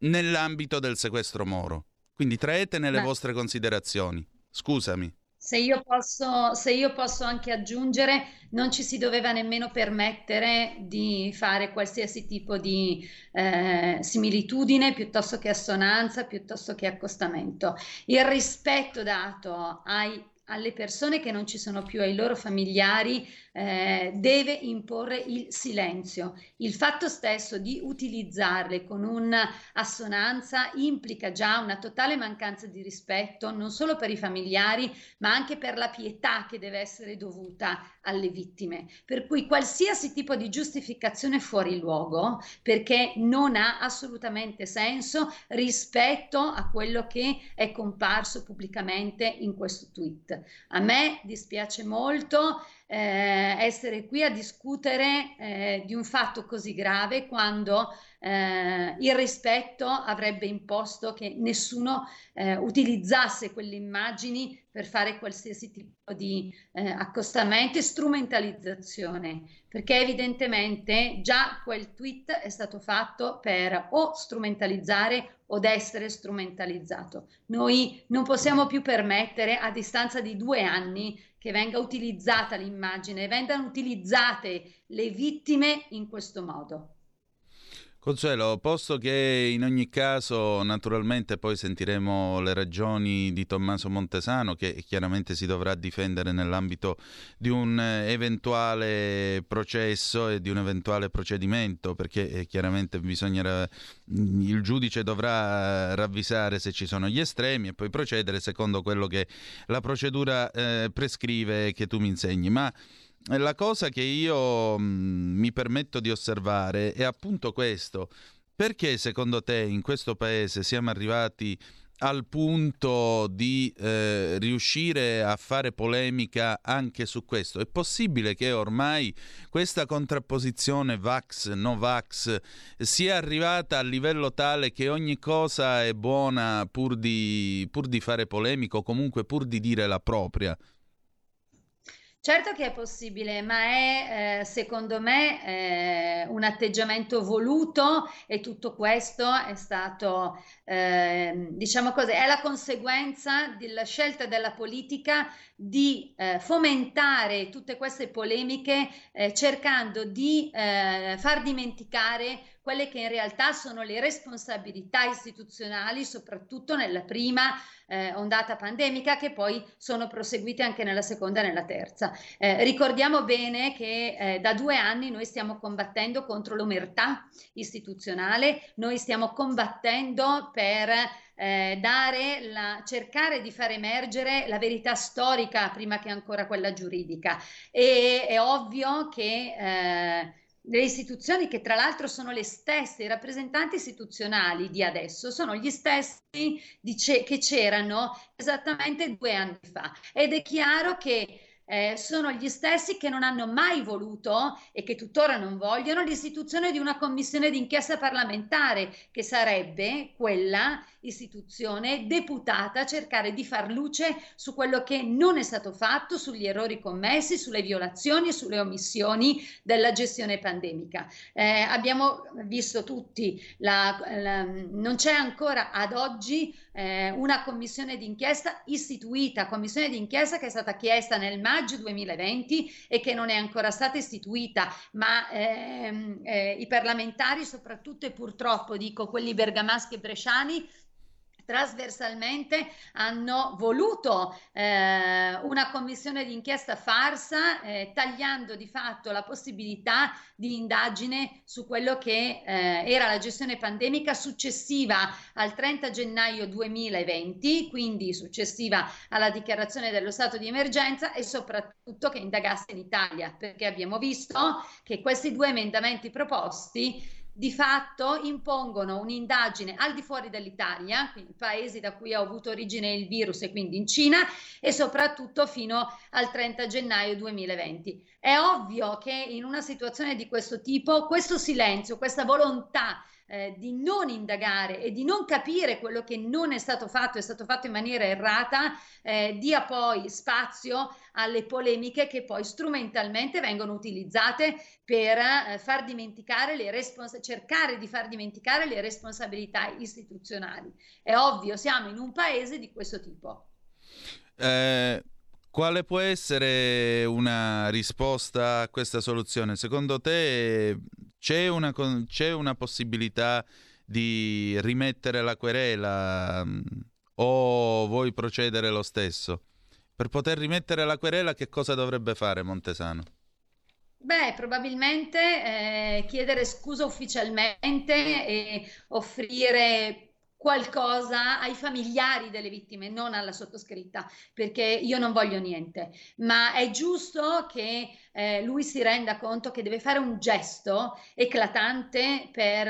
S1: nell'ambito del sequestro Moro. Quindi traete nelle Beh. vostre considerazioni. Scusami.
S9: Se io, posso, se io posso anche aggiungere, non ci si doveva nemmeno permettere di fare qualsiasi tipo di eh, similitudine piuttosto che assonanza, piuttosto che accostamento. Il rispetto dato ai alle persone che non ci sono più, ai loro familiari, eh, deve imporre il silenzio. Il fatto stesso di utilizzarle con un'assonanza implica già una totale mancanza di rispetto non solo per i familiari, ma anche per la pietà che deve essere dovuta alle vittime. Per cui qualsiasi tipo di giustificazione fuori luogo, perché non ha assolutamente senso rispetto a quello che è comparso pubblicamente in questo tweet. A me dispiace molto eh, essere qui a discutere eh, di un fatto così grave quando eh, il rispetto avrebbe imposto che nessuno eh, utilizzasse quelle immagini per fare qualsiasi tipo di eh, accostamento e strumentalizzazione, perché evidentemente già quel tweet è stato fatto per o strumentalizzare o essere strumentalizzato. Noi non possiamo più permettere a distanza di due anni che venga utilizzata l'immagine, vengano utilizzate le vittime in questo modo.
S1: Consuelo, posto che in ogni caso naturalmente poi sentiremo le ragioni di Tommaso Montesano che chiaramente si dovrà difendere nell'ambito di un eventuale processo e di un eventuale procedimento perché eh, chiaramente bisognerà il giudice dovrà ravvisare se ci sono gli estremi e poi procedere secondo quello che la procedura eh, prescrive che tu mi insegni, ma la cosa che io mh, mm, mi permetto di osservare è appunto questo. Perché secondo te in questo paese siamo arrivati al punto di eh, riuscire a fare polemica anche su questo? È possibile che ormai questa contrapposizione Vax-no Vax sia arrivata a livello tale che ogni cosa è buona pur di, pur di fare polemica o comunque pur di dire la propria?
S9: Certo che è possibile, ma è eh, secondo me eh, un atteggiamento voluto e tutto questo è stato, eh, diciamo così, è la conseguenza della scelta della politica di eh, fomentare tutte queste polemiche eh, cercando di eh, far dimenticare quelle che in realtà sono le responsabilità istituzionali, soprattutto nella prima eh, ondata pandemica, che poi sono proseguite anche nella seconda e nella terza. Eh, ricordiamo bene che eh, da due anni noi stiamo combattendo contro l'omertà istituzionale, noi stiamo combattendo per eh, dare la, cercare di far emergere la verità storica prima che ancora quella giuridica. E è ovvio che eh, le istituzioni che tra l'altro sono le stesse, i rappresentanti istituzionali di adesso sono gli stessi ce- che c'erano esattamente due anni fa. Ed è chiaro che eh, sono gli stessi che non hanno mai voluto e che tuttora non vogliono l'istituzione di una commissione d'inchiesta parlamentare che sarebbe quella istituzione deputata a cercare di far luce su quello che non è stato fatto, sugli errori commessi, sulle violazioni e sulle omissioni della gestione pandemica. Eh, abbiamo visto tutti, la, la, non c'è ancora ad oggi eh, una commissione d'inchiesta istituita, commissione d'inchiesta che è stata chiesta nel maggio 2020 e che non è ancora stata istituita, ma ehm, eh, i parlamentari soprattutto e purtroppo dico quelli bergamaschi e bresciani trasversalmente hanno voluto eh, una commissione d'inchiesta farsa, eh, tagliando di fatto la possibilità di indagine su quello che eh, era la gestione pandemica successiva al 30 gennaio 2020, quindi successiva alla dichiarazione dello stato di emergenza e soprattutto che indagasse in Italia, perché abbiamo visto che questi due emendamenti proposti di fatto impongono un'indagine al di fuori dell'Italia, quindi paesi da cui ha avuto origine il virus e quindi in Cina, e soprattutto fino al 30 gennaio 2020. È ovvio che in una situazione di questo tipo questo silenzio, questa volontà eh, di non indagare e di non capire quello che non è stato fatto, è stato fatto in maniera errata, eh, dia poi spazio alle polemiche che poi strumentalmente vengono utilizzate per eh, far dimenticare le respons- cercare di far dimenticare le responsabilità istituzionali. È ovvio, siamo in un paese di questo tipo.
S1: Eh, quale può essere una risposta a questa soluzione? Secondo te c'è una, c'è una possibilità di rimettere la querela mm, o vuoi procedere lo stesso? Per poter rimettere la querela che cosa dovrebbe fare Montesano?
S9: Beh, probabilmente eh, chiedere scusa ufficialmente e offrire qualcosa ai familiari delle vittime, non alla sottoscritta, perché io non voglio niente, ma è giusto che eh, lui si renda conto che deve fare un gesto eclatante per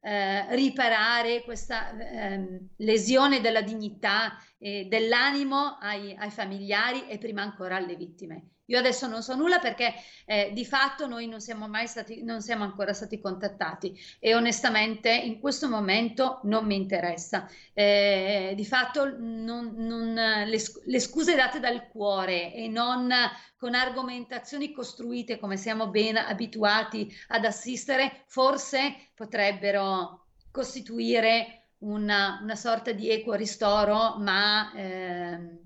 S9: eh, riparare questa eh, lesione della dignità e dell'animo ai, ai familiari e prima ancora alle vittime. Io adesso non so nulla perché eh, di fatto noi non siamo mai stati, non siamo ancora stati contattati e onestamente in questo momento non mi interessa. Eh, di fatto non, non, le, le scuse date dal cuore e non con argomentazioni costruite come siamo ben abituati ad assistere, forse potrebbero costituire una, una sorta di equo ristoro, ma eh,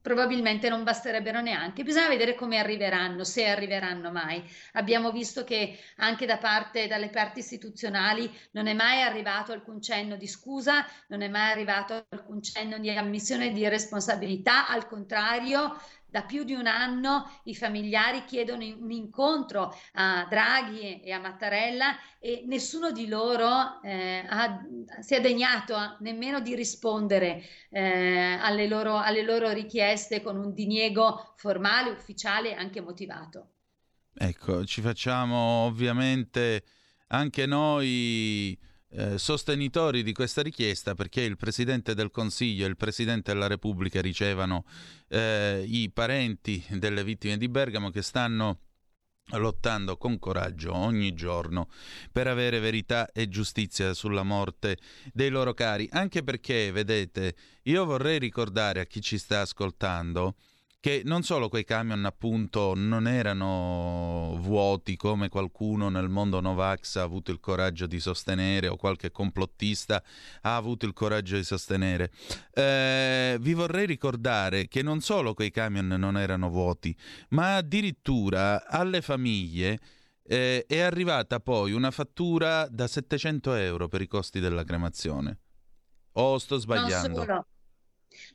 S9: probabilmente non basterebbero neanche. Bisogna vedere come arriveranno, se arriveranno mai. Abbiamo visto che anche da parte dalle parti istituzionali non è mai arrivato alcun cenno di scusa, non è mai arrivato alcun cenno di ammissione di responsabilità, al contrario, da più di un anno i familiari chiedono un incontro a Draghi e a Mattarella e nessuno di loro eh, ha, si è degnato nemmeno di rispondere eh, alle, loro, alle loro richieste con un diniego formale, ufficiale e anche motivato.
S1: Ecco, ci facciamo ovviamente anche noi eh, sostenitori di questa richiesta perché il Presidente del Consiglio e il Presidente della Repubblica ricevano eh, i parenti delle vittime di Bergamo che stanno lottando con coraggio ogni giorno per avere verità e giustizia sulla morte dei loro cari, anche perché, vedete, io vorrei ricordare a chi ci sta ascoltando che non solo quei camion appunto non erano vuoti come qualcuno nel mondo Novax ha avuto il coraggio di sostenere o qualche complottista ha avuto il coraggio di sostenere. Eh, vi vorrei ricordare che non solo quei camion non erano vuoti, ma addirittura alle famiglie eh, è arrivata poi una fattura da 700 euro per i costi della cremazione. O sto sbagliando?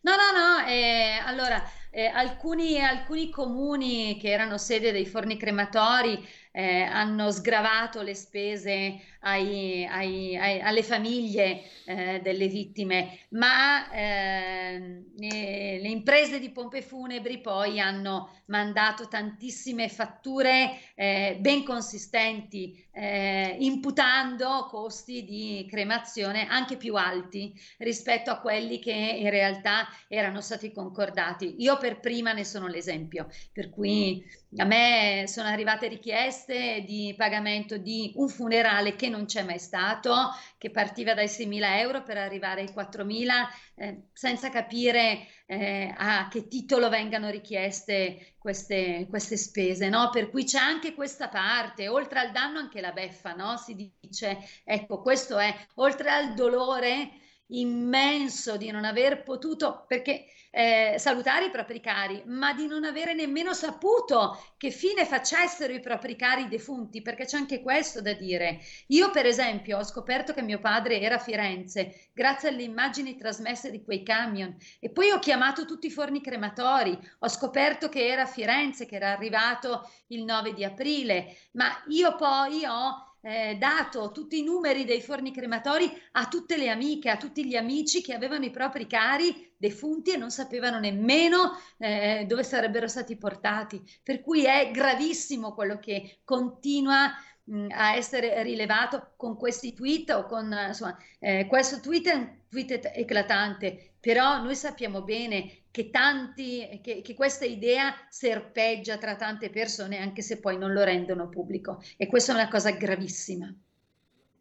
S9: No, no, no, eh, allora eh, alcuni, alcuni comuni che erano sede dei forni crematori eh, hanno sgravato le spese ai, ai, ai, alle famiglie eh, delle vittime, ma eh, le imprese di pompe funebri poi hanno mandato tantissime fatture eh, ben consistenti, eh, imputando costi di cremazione anche più alti rispetto a quelli che in realtà erano stati concordati. Io per prima ne sono l'esempio, per cui a me sono arrivate richieste di pagamento di un funerale che non c'è mai stato, che partiva dai 6.000 euro per arrivare ai 4.000, eh, senza capire eh, a che titolo vengano richieste queste, queste spese. No? Per cui c'è anche questa parte, oltre al danno anche la beffa, no? si dice, ecco, questo è, oltre al dolore immenso di non aver potuto, perché eh, salutare i propri cari, ma di non avere nemmeno saputo che fine facessero i propri cari defunti, perché c'è anche questo da dire. Io, per esempio, ho scoperto che mio padre era a Firenze grazie alle immagini trasmesse di quei camion e poi ho chiamato tutti i forni crematori, ho scoperto che era a Firenze, che era arrivato il 9 di aprile, ma io poi ho eh, dato tutti i numeri dei forni crematori a tutte le amiche, a tutti gli amici che avevano i propri cari defunti e non sapevano nemmeno eh, dove sarebbero stati portati. Per cui è gravissimo quello che continua mh, a essere rilevato con questi tweet o con insomma, eh, questo tweet è un tweet eclatante, però noi sappiamo bene che, tanti, che, che questa idea serpeggia tra tante persone anche se poi non lo rendono pubblico e questa è una cosa gravissima.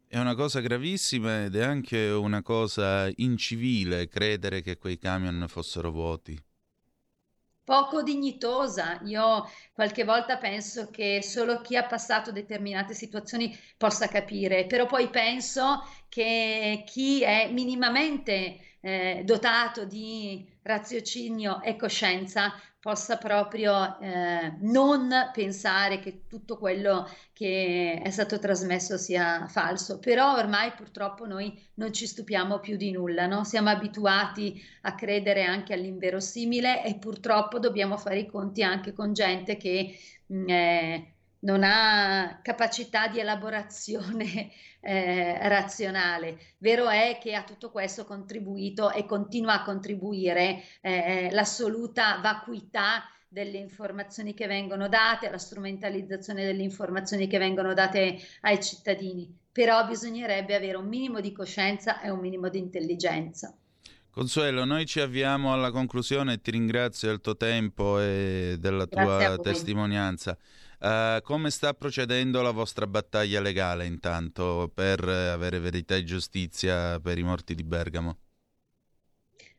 S1: È una cosa gravissima ed è anche una cosa incivile credere che quei camion fossero vuoti.
S9: Poco dignitosa. Io qualche volta penso che solo chi ha passato determinate situazioni possa capire, però poi penso che chi è minimamente eh, dotato di raziocinio e coscienza possa proprio eh, non pensare che tutto quello che è stato trasmesso sia falso. Però ormai purtroppo noi non ci stupiamo più di nulla, no? siamo abituati a credere anche all'inverosimile e purtroppo dobbiamo fare i conti anche con gente che eh, non ha capacità di elaborazione eh, razionale. Vero è che a tutto questo ha contribuito e continua a contribuire eh, l'assoluta vacuità delle informazioni che vengono date, la strumentalizzazione delle informazioni che vengono date ai cittadini. Però bisognerebbe avere un minimo di coscienza e un minimo di intelligenza.
S1: Consuelo, noi ci avviamo alla conclusione e ti ringrazio del tuo tempo e della tua testimonianza. Uh, come sta procedendo la vostra battaglia legale intanto per avere verità e giustizia per i morti di Bergamo?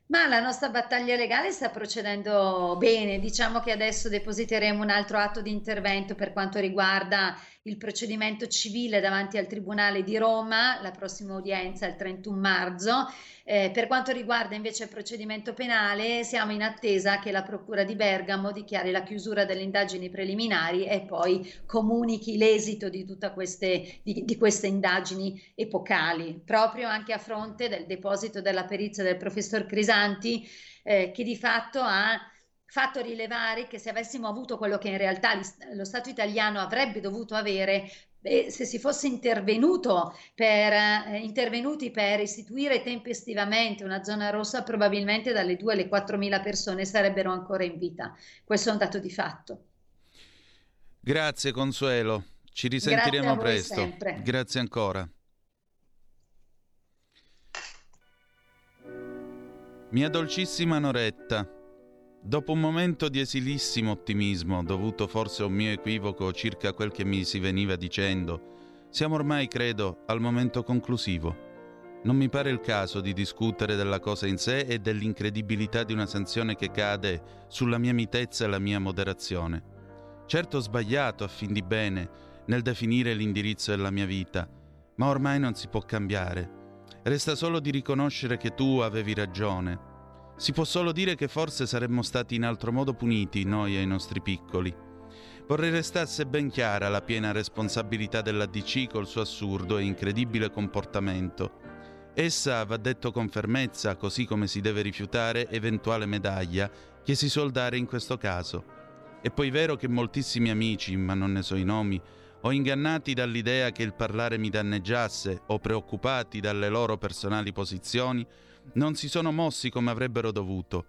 S9: Ma la nostra battaglia legale sta procedendo bene, diciamo che adesso depositeremo un altro atto di intervento per quanto riguarda il procedimento civile davanti al Tribunale di Roma, la prossima udienza è il 31 marzo. Eh, per quanto riguarda invece il procedimento penale, siamo in attesa che la Procura di Bergamo dichiari la chiusura delle indagini preliminari e poi comunichi l'esito di tutte queste, di, di queste indagini epocali, proprio anche a fronte del deposito della perizia del professor Crisanti, eh, che di fatto ha fatto rilevare che se avessimo avuto quello che in realtà lo Stato italiano avrebbe dovuto avere, eh, se si fosse intervenuto per, eh, intervenuti per istituire tempestivamente una zona rossa, probabilmente dalle 2 alle 4 mila persone sarebbero ancora in vita. Questo è un dato di fatto.
S1: Grazie Consuelo, ci risentiremo presto. Grazie ancora. Mia dolcissima Noretta. Dopo un momento di esilissimo ottimismo, dovuto forse a un mio equivoco circa quel che mi si veniva dicendo, siamo ormai, credo, al momento conclusivo. Non mi pare il caso di discutere della cosa in sé e dell'incredibilità di una sanzione che cade sulla mia mitezza e la mia moderazione. Certo ho sbagliato a fin di bene nel definire l'indirizzo della mia vita, ma ormai non si può cambiare. Resta solo di riconoscere che tu avevi ragione si può solo dire che forse saremmo stati in altro modo puniti, noi e i nostri piccoli. Vorrei restasse ben chiara la piena responsabilità dell'ADC col suo assurdo e incredibile comportamento. Essa va detto con fermezza, così come si deve rifiutare eventuale medaglia che si suol dare in questo caso. È poi vero che moltissimi amici, ma non ne so i nomi, o ingannati dall'idea che il parlare mi danneggiasse o preoccupati dalle loro personali posizioni, non si sono mossi come avrebbero dovuto.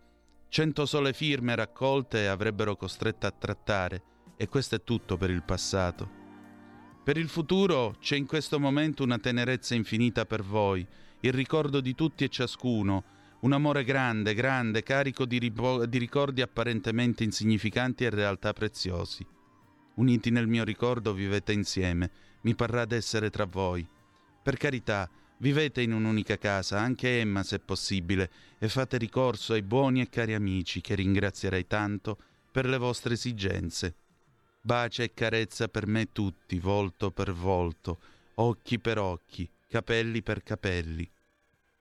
S1: Cento sole firme raccolte avrebbero costretto a trattare, e questo è tutto per il passato. Per il futuro c'è in questo momento una tenerezza infinita per voi, il ricordo di tutti e ciascuno, un amore grande, grande, carico di, ripo- di ricordi apparentemente insignificanti e realtà preziosi. Uniti nel mio ricordo vivete insieme, mi parrà d'essere tra voi. Per carità, Vivete in un'unica casa, anche Emma se possibile, e fate ricorso ai buoni e cari amici che ringrazierei tanto per le vostre esigenze. Bacia e carezza per me tutti, volto per volto, occhi per occhi, capelli per capelli.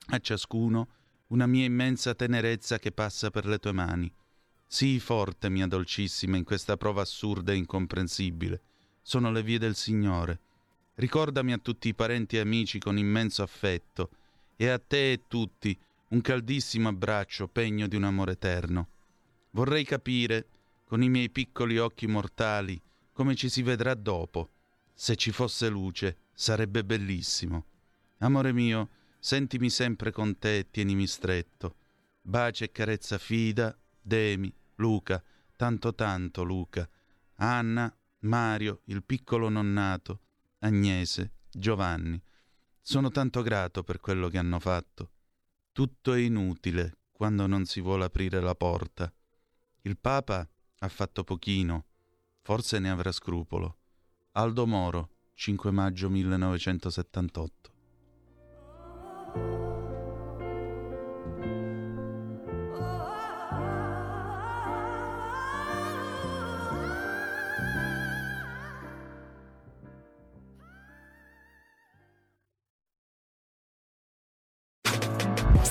S1: A ciascuno una mia immensa tenerezza che passa per le tue mani. Sii forte, mia dolcissima, in questa prova assurda e incomprensibile. Sono le vie del Signore Ricordami a tutti i parenti e amici con immenso affetto e a te e tutti un caldissimo abbraccio, pegno di un amore eterno. Vorrei capire, con i miei piccoli occhi mortali, come ci si vedrà dopo. Se ci fosse luce, sarebbe bellissimo. Amore mio, sentimi sempre con te e tienimi stretto. Bacia e carezza Fida, Demi, Luca, tanto tanto Luca, Anna, Mario, il piccolo nonnato, Agnese, Giovanni. Sono tanto grato per quello che hanno fatto. Tutto è inutile quando non si vuole aprire la porta. Il Papa ha fatto pochino, forse ne avrà scrupolo. Aldo Moro, 5 maggio 1978.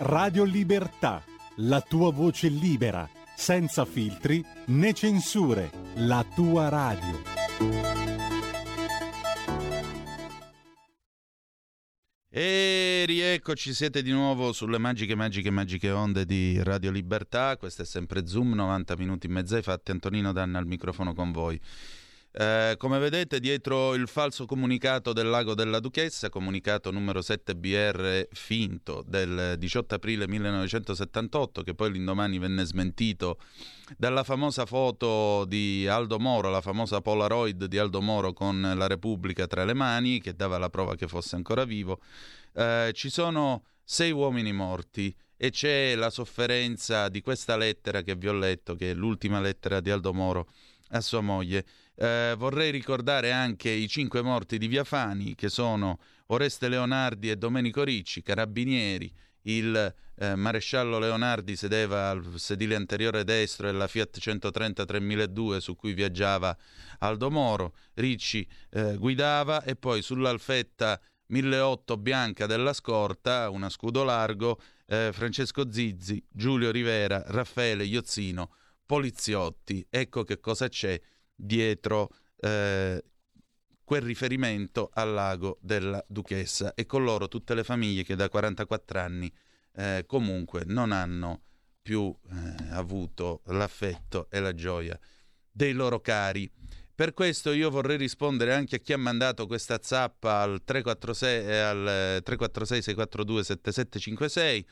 S3: Radio Libertà, la tua voce libera, senza filtri né censure, la tua radio.
S1: E rieccoci, siete di nuovo sulle magiche, magiche, magiche onde di Radio Libertà. Questo è sempre Zoom, 90 minuti e mezzo fatti. Antonino Danna al microfono con voi. Eh, come vedete dietro il falso comunicato del lago della Duchessa, comunicato numero 7 BR finto del 18 aprile 1978, che poi l'indomani venne smentito dalla famosa foto di Aldo Moro, la famosa Polaroid di Aldo Moro con la Repubblica tra le mani, che dava la prova che fosse ancora vivo, eh, ci sono sei uomini morti e c'è la sofferenza di questa lettera che vi ho letto, che è l'ultima lettera di Aldo Moro a sua moglie. Eh, vorrei ricordare anche i cinque morti di Via Fani, che sono Oreste Leonardi e Domenico Ricci, carabinieri. Il eh, maresciallo Leonardi sedeva al sedile anteriore destro e la Fiat 130 3002 su cui viaggiava Aldo Moro. Ricci eh, guidava e poi sull'Alfetta 1008 bianca della scorta, una scudo largo, eh, Francesco Zizzi, Giulio Rivera, Raffaele Iozzino, poliziotti. Ecco che cosa c'è dietro eh, quel riferimento al lago della Duchessa e con loro tutte le famiglie che da 44 anni eh, comunque non hanno più eh, avuto l'affetto e la gioia dei loro cari. Per questo io vorrei rispondere anche a chi ha mandato questa zappa al 346, eh, al 346 642 7756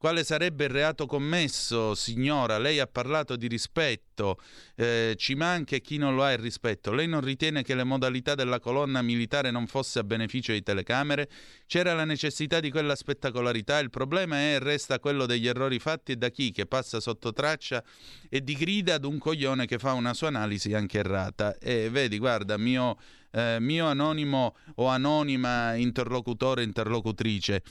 S1: quale sarebbe il reato commesso, signora? Lei ha parlato di rispetto, eh, ci manca chi non lo ha il rispetto. Lei non ritiene che le modalità della colonna militare non fosse a beneficio di telecamere? C'era la necessità di quella spettacolarità, il problema è e resta quello degli errori fatti da chi che passa sotto traccia e di grida ad un coglione che fa una sua analisi anche errata. E vedi, guarda, mio... Eh, mio anonimo o anonima interlocutore interlocutrice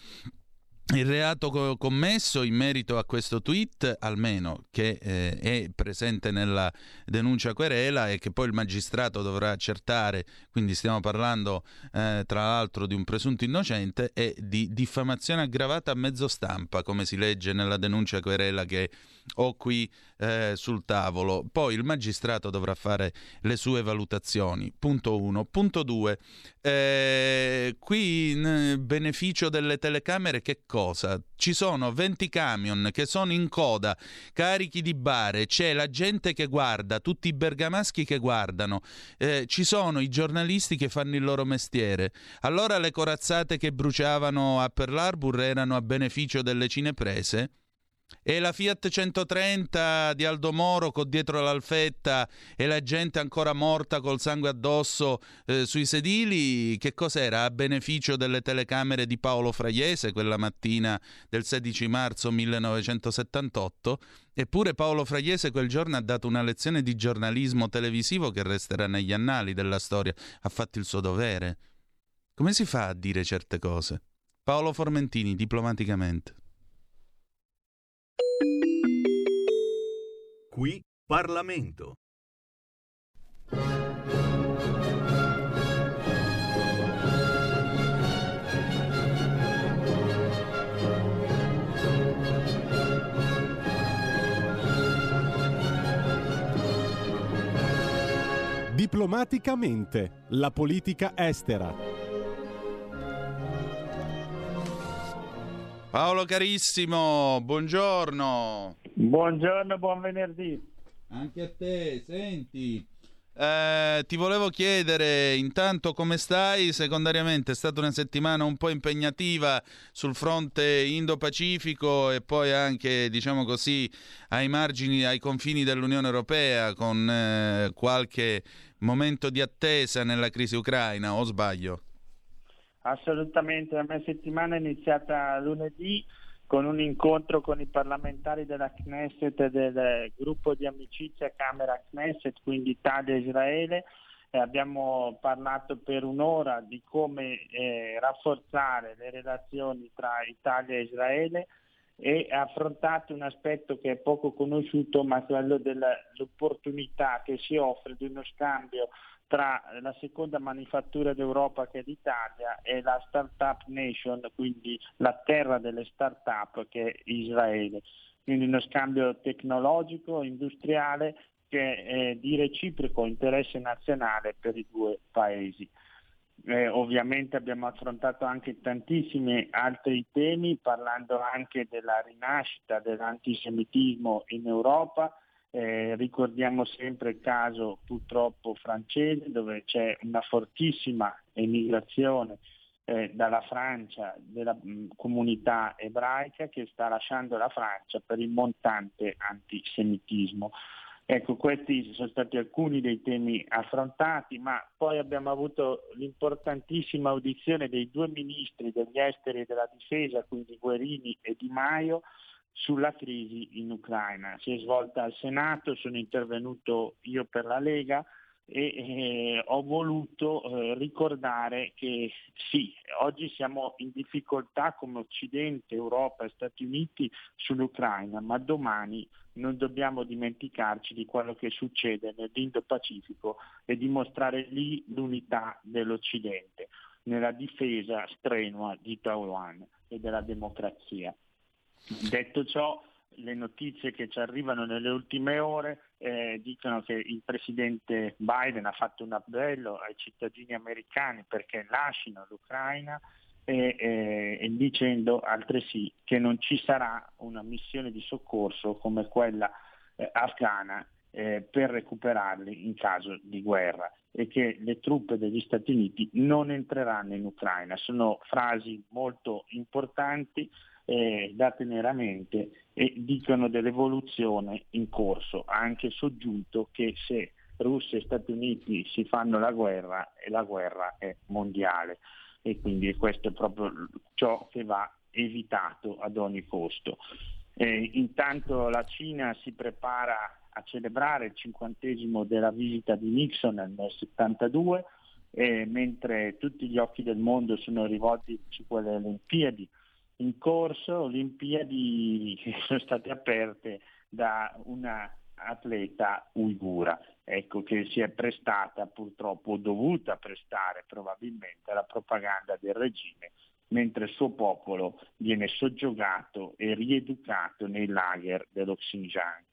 S1: il reato co- commesso in merito a questo tweet, almeno che eh, è presente nella denuncia querela e che poi il magistrato dovrà accertare, quindi stiamo parlando eh, tra l'altro di un presunto innocente, è di diffamazione aggravata a mezzo stampa, come si legge nella denuncia querela che ho qui eh, sul tavolo. Poi il magistrato dovrà fare le sue valutazioni. Punto 1. Punto 2. Eh, qui in beneficio delle telecamere che cosa? Ci sono 20 camion che sono in coda, carichi di bare, c'è la gente che guarda, tutti i bergamaschi che guardano, eh, ci sono i giornalisti che fanno il loro mestiere. Allora le corazzate che bruciavano a Pearl Harbor erano a beneficio delle cineprese? E la Fiat 130 di Aldo Moro con dietro l'alfetta e la gente ancora morta col sangue addosso eh, sui sedili, che cos'era? A beneficio delle telecamere di Paolo Fraiese quella mattina del 16 marzo 1978? Eppure Paolo Fraiese quel giorno ha dato una lezione di giornalismo televisivo che resterà negli annali della storia. Ha fatto il suo dovere. Come si fa a dire certe cose? Paolo Formentini, diplomaticamente.
S2: Qui Parlamento.
S3: Diplomaticamente, la politica estera.
S1: Paolo carissimo, buongiorno.
S10: Buongiorno, buon venerdì.
S1: Anche a te, senti. Eh, ti volevo chiedere intanto come stai, secondariamente è stata una settimana un po' impegnativa sul fronte Indo-Pacifico e poi anche, diciamo così, ai margini, ai confini dell'Unione Europea con eh, qualche momento di attesa nella crisi ucraina, o sbaglio?
S10: Assolutamente, la mia settimana è iniziata lunedì con un incontro con i parlamentari della Knesset e del gruppo di amicizia Camera Knesset, quindi Italia e Israele. Eh, abbiamo parlato per un'ora di come eh, rafforzare le relazioni tra Italia e Israele e affrontato un aspetto che è poco conosciuto, ma quello dell'opportunità che si offre di uno scambio tra la seconda manifattura d'Europa che è l'Italia e la Startup Nation, quindi la terra delle start-up che è Israele. Quindi uno scambio tecnologico, industriale che è di reciproco interesse nazionale per i due paesi. Eh, ovviamente abbiamo affrontato anche tantissimi altri temi, parlando anche della rinascita dell'antisemitismo in Europa. Eh, ricordiamo sempre il caso purtroppo francese dove c'è una fortissima emigrazione eh, dalla Francia della mh, comunità ebraica che sta lasciando la Francia per il montante antisemitismo. Ecco, questi sono stati alcuni dei temi affrontati, ma poi abbiamo avuto l'importantissima audizione dei due ministri degli esteri e della difesa, quindi Guerini e Di Maio, sulla crisi in Ucraina. Si è svolta al Senato, sono intervenuto io per la Lega e eh, ho voluto eh, ricordare che sì, oggi siamo in difficoltà come Occidente, Europa e Stati Uniti sull'Ucraina, ma domani non dobbiamo dimenticarci di quello che succede nell'Indo-Pacifico e dimostrare lì l'unità dell'Occidente nella difesa strenua di Taiwan e della democrazia. Detto ciò, le notizie che ci arrivano nelle ultime ore eh, dicono che il presidente Biden ha fatto un appello ai cittadini americani perché lasciano l'Ucraina e, e, e dicendo altresì che non ci sarà una missione di soccorso come quella eh, afghana eh, per recuperarli in caso di guerra e che le truppe degli Stati Uniti non entreranno in Ucraina. Sono frasi molto importanti eh, da tenere a mente e dicono dell'evoluzione in corso. Ha anche soggiunto che se Russia e Stati Uniti si fanno la guerra, la guerra è mondiale e quindi questo è proprio ciò che va evitato ad ogni costo. Eh, intanto la Cina si prepara a celebrare il cinquantesimo della visita di Nixon nel 1972, eh, mentre tutti gli occhi del mondo sono rivolti su quelle Olimpiadi in corso, Olimpiadi che sono state aperte da una atleta uigura, ecco, che si è prestata purtroppo, dovuta prestare probabilmente alla propaganda del regime, mentre il suo popolo viene soggiogato e rieducato nei lager dello Xinjiang.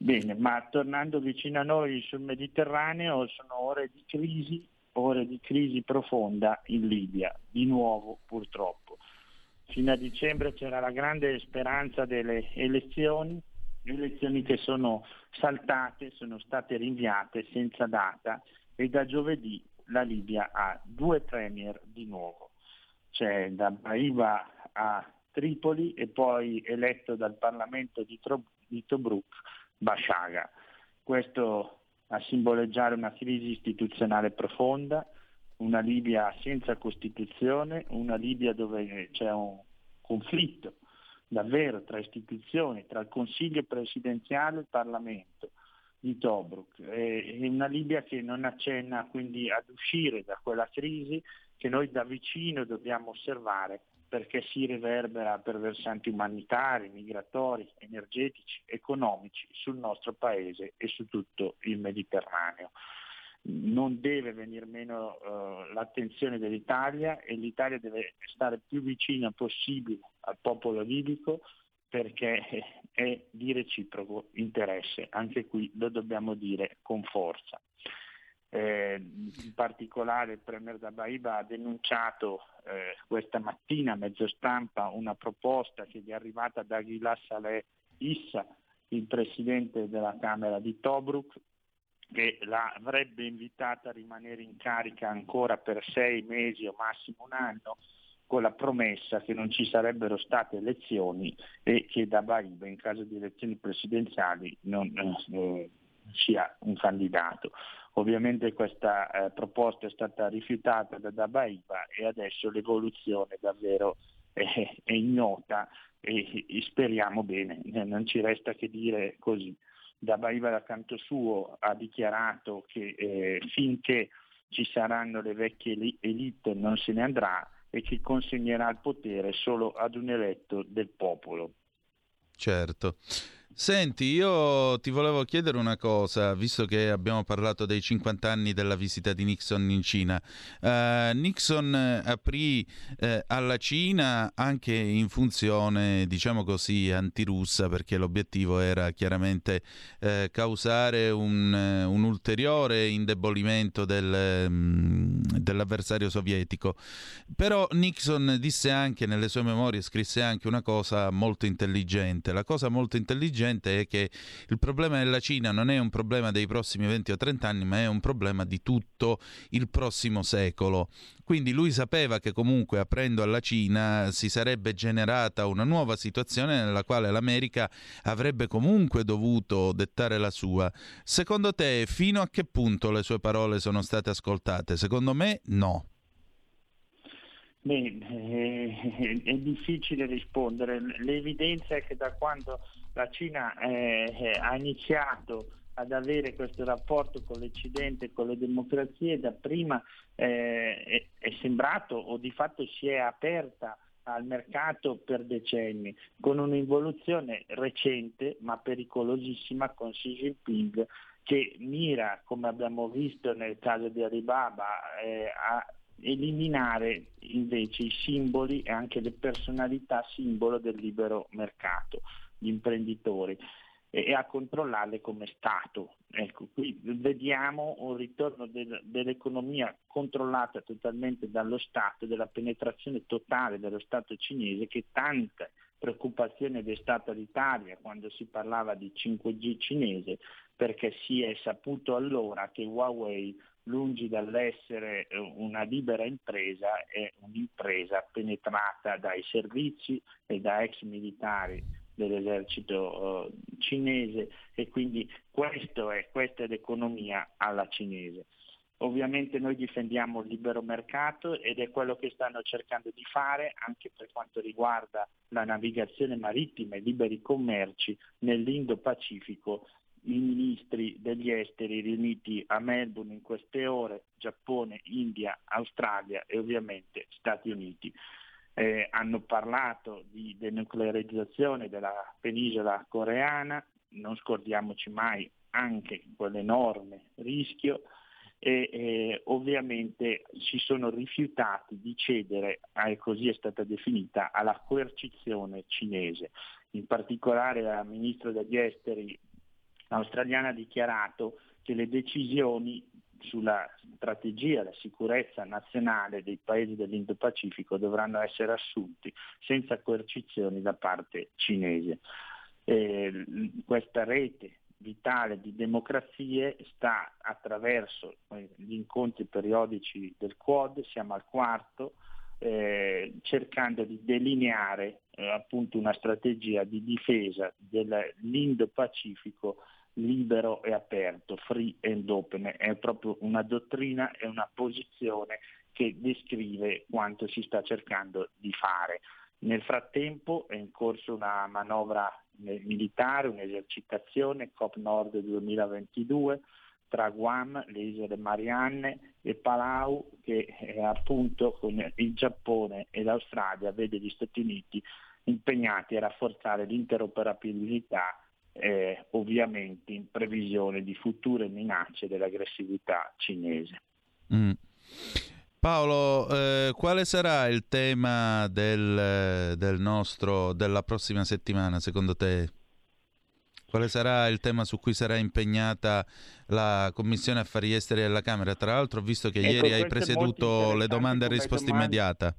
S10: Bene, ma tornando vicino a noi sul Mediterraneo sono ore di crisi, ore di crisi profonda in Libia, di nuovo purtroppo. Fino a dicembre c'era la grande speranza delle elezioni, elezioni che sono saltate, sono state rinviate senza data e da giovedì la Libia ha due premier di nuovo. C'è da Baiba a Tripoli e poi eletto dal Parlamento di, Tro- di Tobruk Bashaga. Questo a simboleggiare una crisi istituzionale profonda, una Libia senza Costituzione, una Libia dove c'è un conflitto davvero tra istituzioni, tra il Consiglio presidenziale e il Parlamento di Tobruk. È una Libia che non accenna quindi ad uscire da quella crisi che noi da vicino dobbiamo osservare perché si riverbera per versanti umanitari, migratori, energetici, economici sul nostro Paese e su tutto il Mediterraneo non deve venire meno uh, l'attenzione dell'Italia e l'Italia deve stare più vicina possibile al popolo libico perché è di reciproco interesse, anche qui lo dobbiamo dire con forza. Eh, in particolare il Premier Dabaiba ha denunciato eh, questa mattina a mezzo stampa una proposta che gli è arrivata da Ghilas Saleh Issa, il presidente della Camera di Tobruk, che l'avrebbe invitata a rimanere in carica ancora per sei mesi o massimo un anno con la promessa che non ci sarebbero state elezioni e che da Baiba in caso di elezioni presidenziali non eh, sia un candidato. Ovviamente questa eh, proposta è stata rifiutata da Dabaiba e adesso l'evoluzione davvero è, è ignota e, e, speriamo bene, non ci resta che dire così. Dabaiva da canto suo ha dichiarato che eh, finché ci saranno le vecchie elite non se ne andrà e che consegnerà il potere solo ad un eletto del popolo.
S1: Certo. Senti, io ti volevo chiedere una cosa, visto che abbiamo parlato dei 50 anni della visita di Nixon in Cina. Uh, Nixon aprì uh, alla Cina anche in funzione, diciamo così, antirussa, perché l'obiettivo era chiaramente uh, causare un, un, ulteriore indebolimento del, um, dell'avversario sovietico. Però Nixon disse anche nelle sue memorie, scrisse anche una cosa molto intelligente. La cosa molto intelligente gente è che il problema della Cina non è un problema dei prossimi 20 o 30 anni, ma è un problema di tutto il prossimo secolo. Quindi lui sapeva che comunque aprendo alla Cina si sarebbe generata una nuova situazione nella quale l'America avrebbe comunque dovuto dettare la sua. Secondo te fino a che punto le sue parole sono state ascoltate? Secondo me no.
S10: Beh, è, è difficile rispondere. L'evidenza è che da quando la Cina eh, ha iniziato ad avere questo rapporto con l'Occidente con le democrazie, da prima eh, è, è sembrato o di fatto si è aperta al mercato per decenni, con un'involuzione recente ma pericolosissima con Xi Jinping che mira, come abbiamo visto nel caso di Alibaba, eh, a eliminare invece i simboli e anche le personalità simbolo del libero mercato gli imprenditori e a controllarle come Stato. Ecco, qui vediamo un ritorno del, dell'economia controllata totalmente dallo Stato, della penetrazione totale dello Stato cinese che tante preoccupazioni è destata l'Italia quando si parlava di 5G cinese, perché si è saputo allora che Huawei, lungi dall'essere una libera impresa, è un'impresa penetrata dai servizi e da ex militari dell'esercito uh, cinese e quindi è, questa è l'economia alla cinese. Ovviamente noi difendiamo il libero mercato ed è quello che stanno cercando di fare anche per quanto riguarda la navigazione marittima e liberi commerci nell'Indo-Pacifico. I ministri degli esteri riuniti a Melbourne in queste ore, Giappone, India, Australia e ovviamente Stati Uniti eh, hanno parlato di denuclearizzazione della penisola coreana, non scordiamoci mai anche quell'enorme rischio e eh, ovviamente si sono rifiutati di cedere, e così è stata definita, alla coercizione cinese. In particolare la ministra degli esteri australiana ha dichiarato che le decisioni sulla strategia, la sicurezza nazionale dei paesi dell'Indo-Pacifico dovranno essere assunti senza coercizioni da parte cinese. Eh, questa rete vitale di democrazie sta attraverso eh, gli incontri periodici del Quad, siamo al quarto, eh, cercando di delineare eh, appunto una strategia di difesa dell'Indo-Pacifico libero e aperto, free and open, è proprio una dottrina e una posizione che descrive quanto si sta cercando di fare. Nel frattempo è in corso una manovra militare, un'esercitazione COP Nord 2022 tra Guam, le isole Marianne e Palau che eh, appunto con il Giappone e l'Australia vede gli Stati Uniti impegnati a rafforzare l'interoperabilità eh, ovviamente in previsione di future minacce dell'aggressività cinese.
S1: Mm. Paolo, eh, quale sarà il tema del, del nostro, della prossima settimana secondo te? Quale sarà il tema su cui sarà impegnata la Commissione Affari Esteri della Camera? Tra l'altro visto che ecco, ieri hai presieduto le domande e risposta domande... immediata.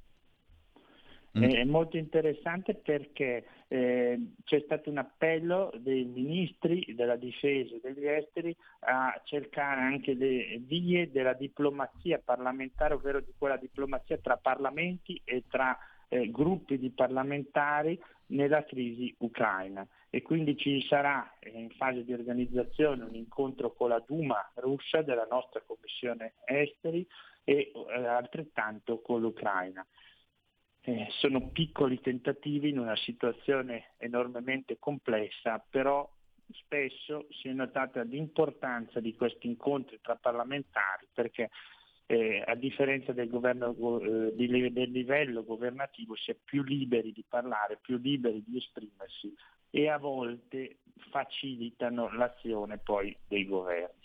S10: Mm. È molto interessante perché eh, c'è stato un appello dei ministri della difesa e degli esteri a cercare anche le vie della diplomazia parlamentare, ovvero di quella diplomazia tra parlamenti e tra eh, gruppi di parlamentari nella crisi ucraina e quindi ci sarà eh, in fase di organizzazione un incontro con la Duma russa della nostra Commissione Esteri e eh, altrettanto con l'Ucraina. Eh, sono piccoli tentativi in una situazione enormemente complessa, però spesso si è notata l'importanza di questi incontri tra parlamentari perché eh, a differenza del, governo, eh, del livello governativo si è più liberi di parlare, più liberi di esprimersi e a volte facilitano l'azione poi dei governi.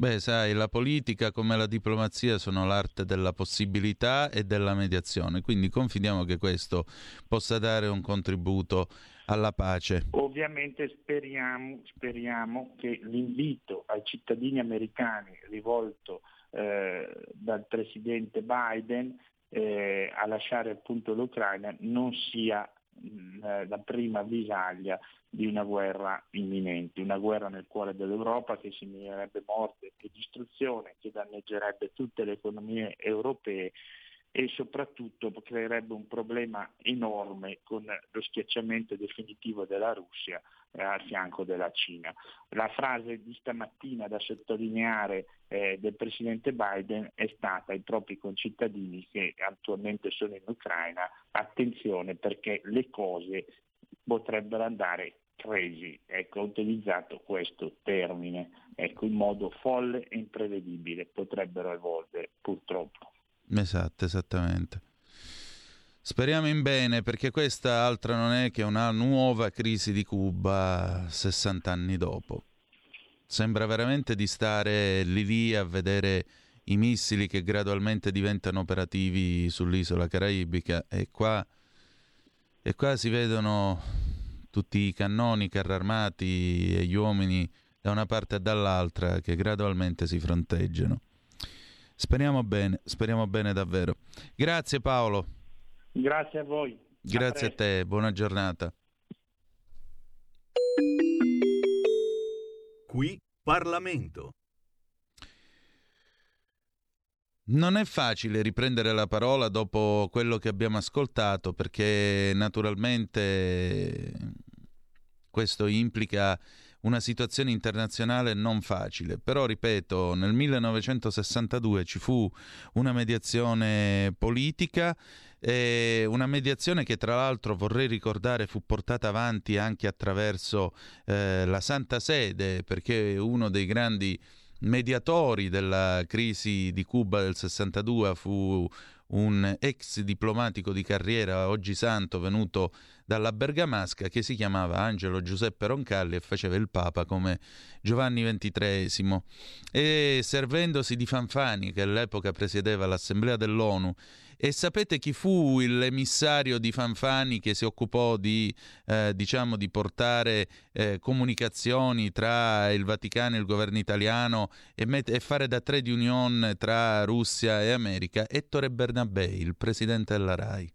S1: Beh, sai, la politica come la diplomazia sono l'arte della possibilità e della mediazione, quindi confidiamo che questo possa dare un contributo alla pace.
S10: Ovviamente speriamo, speriamo che l'invito ai cittadini americani rivolto eh, dal presidente Biden eh, a lasciare appunto l'Ucraina non sia eh, la prima visaglia di una guerra imminente, una guerra nel cuore dell'Europa che significherebbe morte e distruzione, che danneggerebbe tutte le economie europee e soprattutto creerebbe un problema enorme con lo schiacciamento definitivo della Russia eh, al fianco della Cina. La frase di stamattina da sottolineare eh, del Presidente Biden è stata ai propri concittadini che attualmente sono in Ucraina, attenzione perché le cose potrebbero andare crazy, ecco, ho utilizzato questo termine, ecco, in modo folle e imprevedibile, potrebbero evolvere purtroppo.
S1: Esatto, esattamente. Speriamo in bene perché questa altra non è che una nuova crisi di Cuba 60 anni dopo. Sembra veramente di stare lì lì a vedere i missili che gradualmente diventano operativi sull'isola caraibica e qua, e qua si vedono tutti i cannoni, i carri armati e gli uomini da una parte e dall'altra che gradualmente si fronteggiano. Speriamo bene, speriamo bene davvero. Grazie Paolo.
S10: Grazie a voi.
S1: Grazie a, a te, buona giornata.
S2: Qui Parlamento.
S1: Non è facile riprendere la parola dopo quello che abbiamo ascoltato perché naturalmente questo implica una situazione internazionale non facile, però ripeto, nel 1962 ci fu una mediazione politica, eh, una mediazione che tra l'altro vorrei ricordare fu portata avanti anche attraverso eh, la Santa Sede, perché uno dei grandi mediatori della crisi di Cuba del 62 fu un ex diplomatico di carriera, oggi santo, venuto dalla Bergamasca, che si chiamava Angelo Giuseppe Roncalli e faceva il Papa come Giovanni XXIII. E servendosi di Fanfani, che all'epoca presiedeva l'Assemblea dell'ONU, e sapete chi fu l'emissario di Fanfani che si occupò di, eh, diciamo, di portare eh, comunicazioni tra il Vaticano e il governo italiano e, met- e, fare da trade union tra Russia e America? Ettore Bernabei, il presidente della RAI.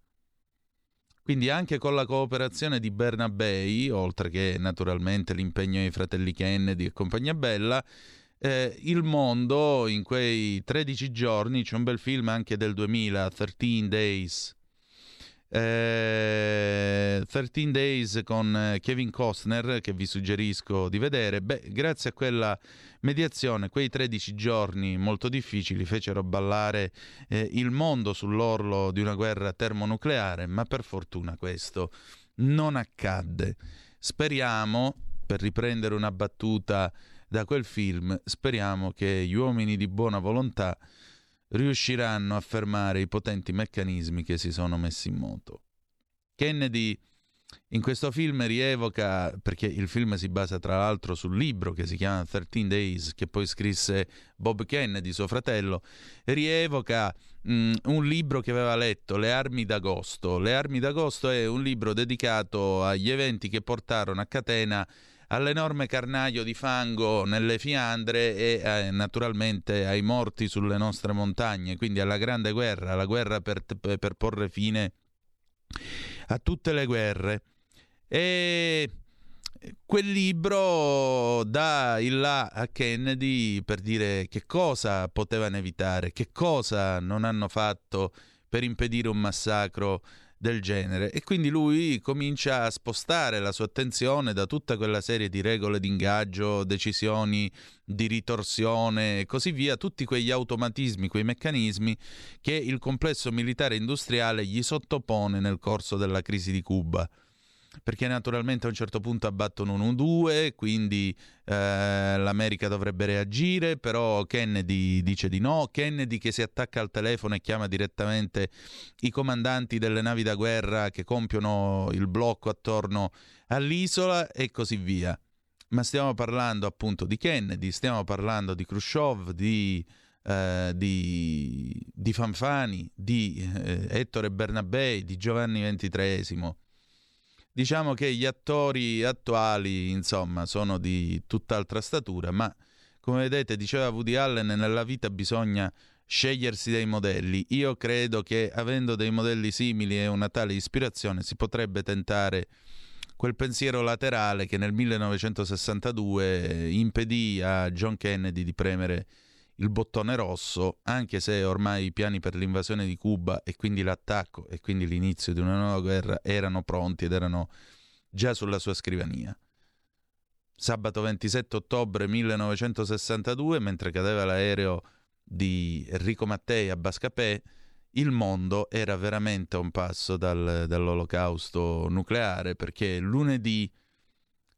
S1: Quindi anche con la cooperazione di Bernabei, oltre che naturalmente l'impegno dei fratelli Kennedy e compagnia bella, eh, il mondo in quei 13 giorni, c'è un bel film anche del 2000, 13 Days, eh, 13 Days con eh, Kevin Costner che vi suggerisco di vedere. Beh, grazie a quella mediazione, quei 13 giorni molto difficili fecero ballare eh, il mondo sull'orlo di una guerra termonucleare, ma per fortuna questo non accadde. Speriamo, per riprendere una battuta da quel film, speriamo che gli uomini di buona volontà riusciranno a fermare i potenti meccanismi che si sono messi in moto. Kennedy in questo film rievoca, perché il film si basa tra l'altro sul libro che si chiama 13 Days, che poi scrisse Bob Kennedy, suo fratello, rievoca mh, un libro che aveva letto, Le armi d'agosto. Le armi d'agosto è un libro dedicato agli eventi che portarono a catena all'enorme carnaio di fango nelle Fiandre e eh, naturalmente ai morti sulle nostre montagne, quindi alla grande guerra, alla guerra per, per porre fine a tutte le guerre. E quel libro dà il là a Kennedy per dire che cosa potevano evitare, che cosa non hanno fatto per impedire un massacro del genere. E quindi lui comincia a spostare la sua attenzione da tutta quella serie di regole di ingaggio, decisioni di ritorsione e così via, tutti quegli automatismi, quei meccanismi che il complesso militare industriale gli sottopone nel corso della crisi di Cuba perché naturalmente a un certo punto abbattono un U2, quindi eh, l'America dovrebbe reagire, però Kennedy dice di no, Kennedy che si attacca al telefono e chiama direttamente i comandanti delle navi da guerra che compiono il blocco attorno all'isola e così via. Ma stiamo parlando appunto di Kennedy, stiamo parlando di Khrushchev, di, eh, di, di Fanfani, di eh, Ettore Bernabei, di Giovanni XXIII Diciamo che gli attori attuali, insomma, sono di tutt'altra statura, ma come vedete, diceva Woody Allen, nella vita bisogna scegliersi dei modelli. Io credo che avendo dei modelli simili e una tale ispirazione si potrebbe tentare quel pensiero laterale che nel 1962 impedì a John Kennedy di premere il bottone rosso, anche se ormai i piani per l'invasione di Cuba e quindi l'attacco e quindi l'inizio di una nuova guerra erano pronti ed erano già sulla sua scrivania. Sabato 27 ottobre 1962, mentre cadeva l'aereo di Enrico Mattei a Bascapè, il mondo era veramente a un passo dal, dall'olocausto nucleare perché lunedì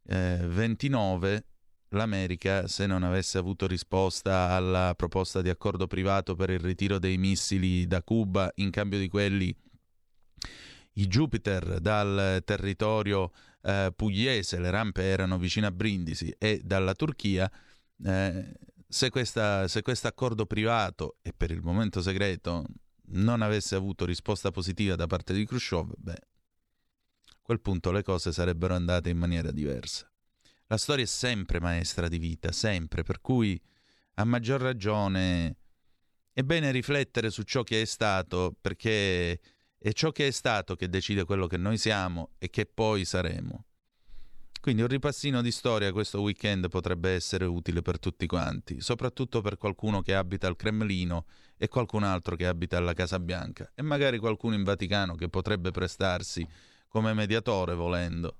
S1: eh, 29 l'America, se non avesse avuto risposta alla proposta di accordo privato per il ritiro dei missili da Cuba in cambio di quelli i Jupiter dal territorio eh, pugliese, le rampe erano vicino a Brindisi, e dalla Turchia, eh, se questo accordo privato e per il momento segreto non avesse avuto risposta positiva da parte di Khrushchev, beh, a quel punto le cose sarebbero andate in maniera diversa. La storia è sempre maestra di vita, sempre, per cui a maggior ragione è bene riflettere su ciò che è stato, perché è ciò che è stato che decide quello che noi siamo e che poi saremo. Quindi un ripassino di storia questo weekend potrebbe essere utile per tutti quanti, soprattutto per qualcuno che abita al Cremlino e qualcun altro che abita alla Casa Bianca e magari qualcuno in Vaticano che potrebbe prestarsi come mediatore volendo.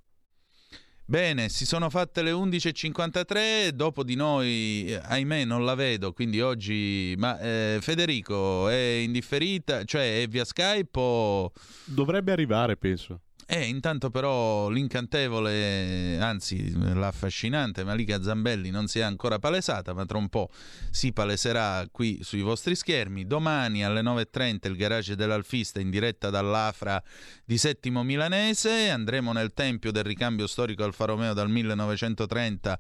S1: Bene, si sono fatte le 11.53, dopo di noi, eh, ahimè, non la vedo, quindi oggi... Ma eh, Federico è indifferita, cioè è via Skype o...
S11: Dovrebbe arrivare, penso.
S1: E eh, intanto però l'incantevole, anzi l'affascinante Malika Zambelli non si è ancora palesata, ma tra un po' si paleserà qui sui vostri schermi. Domani alle 9.30 il garage dell'Alfista in diretta dall'Afra di Settimo Milanese. Andremo nel tempio del ricambio storico Alfa Romeo dal 1930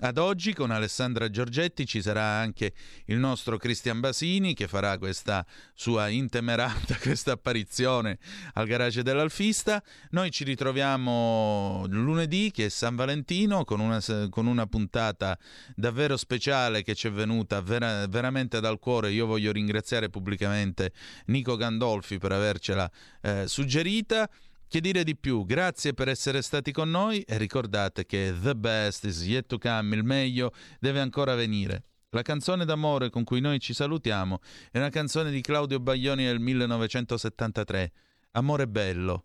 S1: ad oggi con Alessandra Giorgetti. Ci sarà anche il nostro Cristian Basini che farà questa sua intemerata, questa apparizione al garage dell'Alfista. Noi ci ritroviamo lunedì, che è San Valentino, con una, con una puntata davvero speciale che ci è venuta vera, veramente dal cuore. Io voglio ringraziare pubblicamente Nico Gandolfi per avercela eh, suggerita. Che dire di più? Grazie per essere stati con noi e ricordate che the best is yet to come, il meglio deve ancora venire. La canzone d'amore con cui noi ci salutiamo è una canzone di Claudio Baglioni del 1973, Amore bello.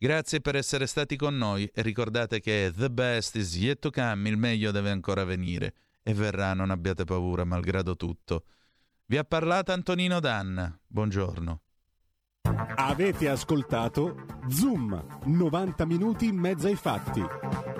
S1: Grazie per essere stati con noi e ricordate che the best is yet to come, il meglio deve ancora venire e verrà, non abbiate paura, malgrado tutto. Vi ha parlato Antonino Danna. Buongiorno.
S3: Avete ascoltato Zoom, 90 minuti in mezzo ai fatti.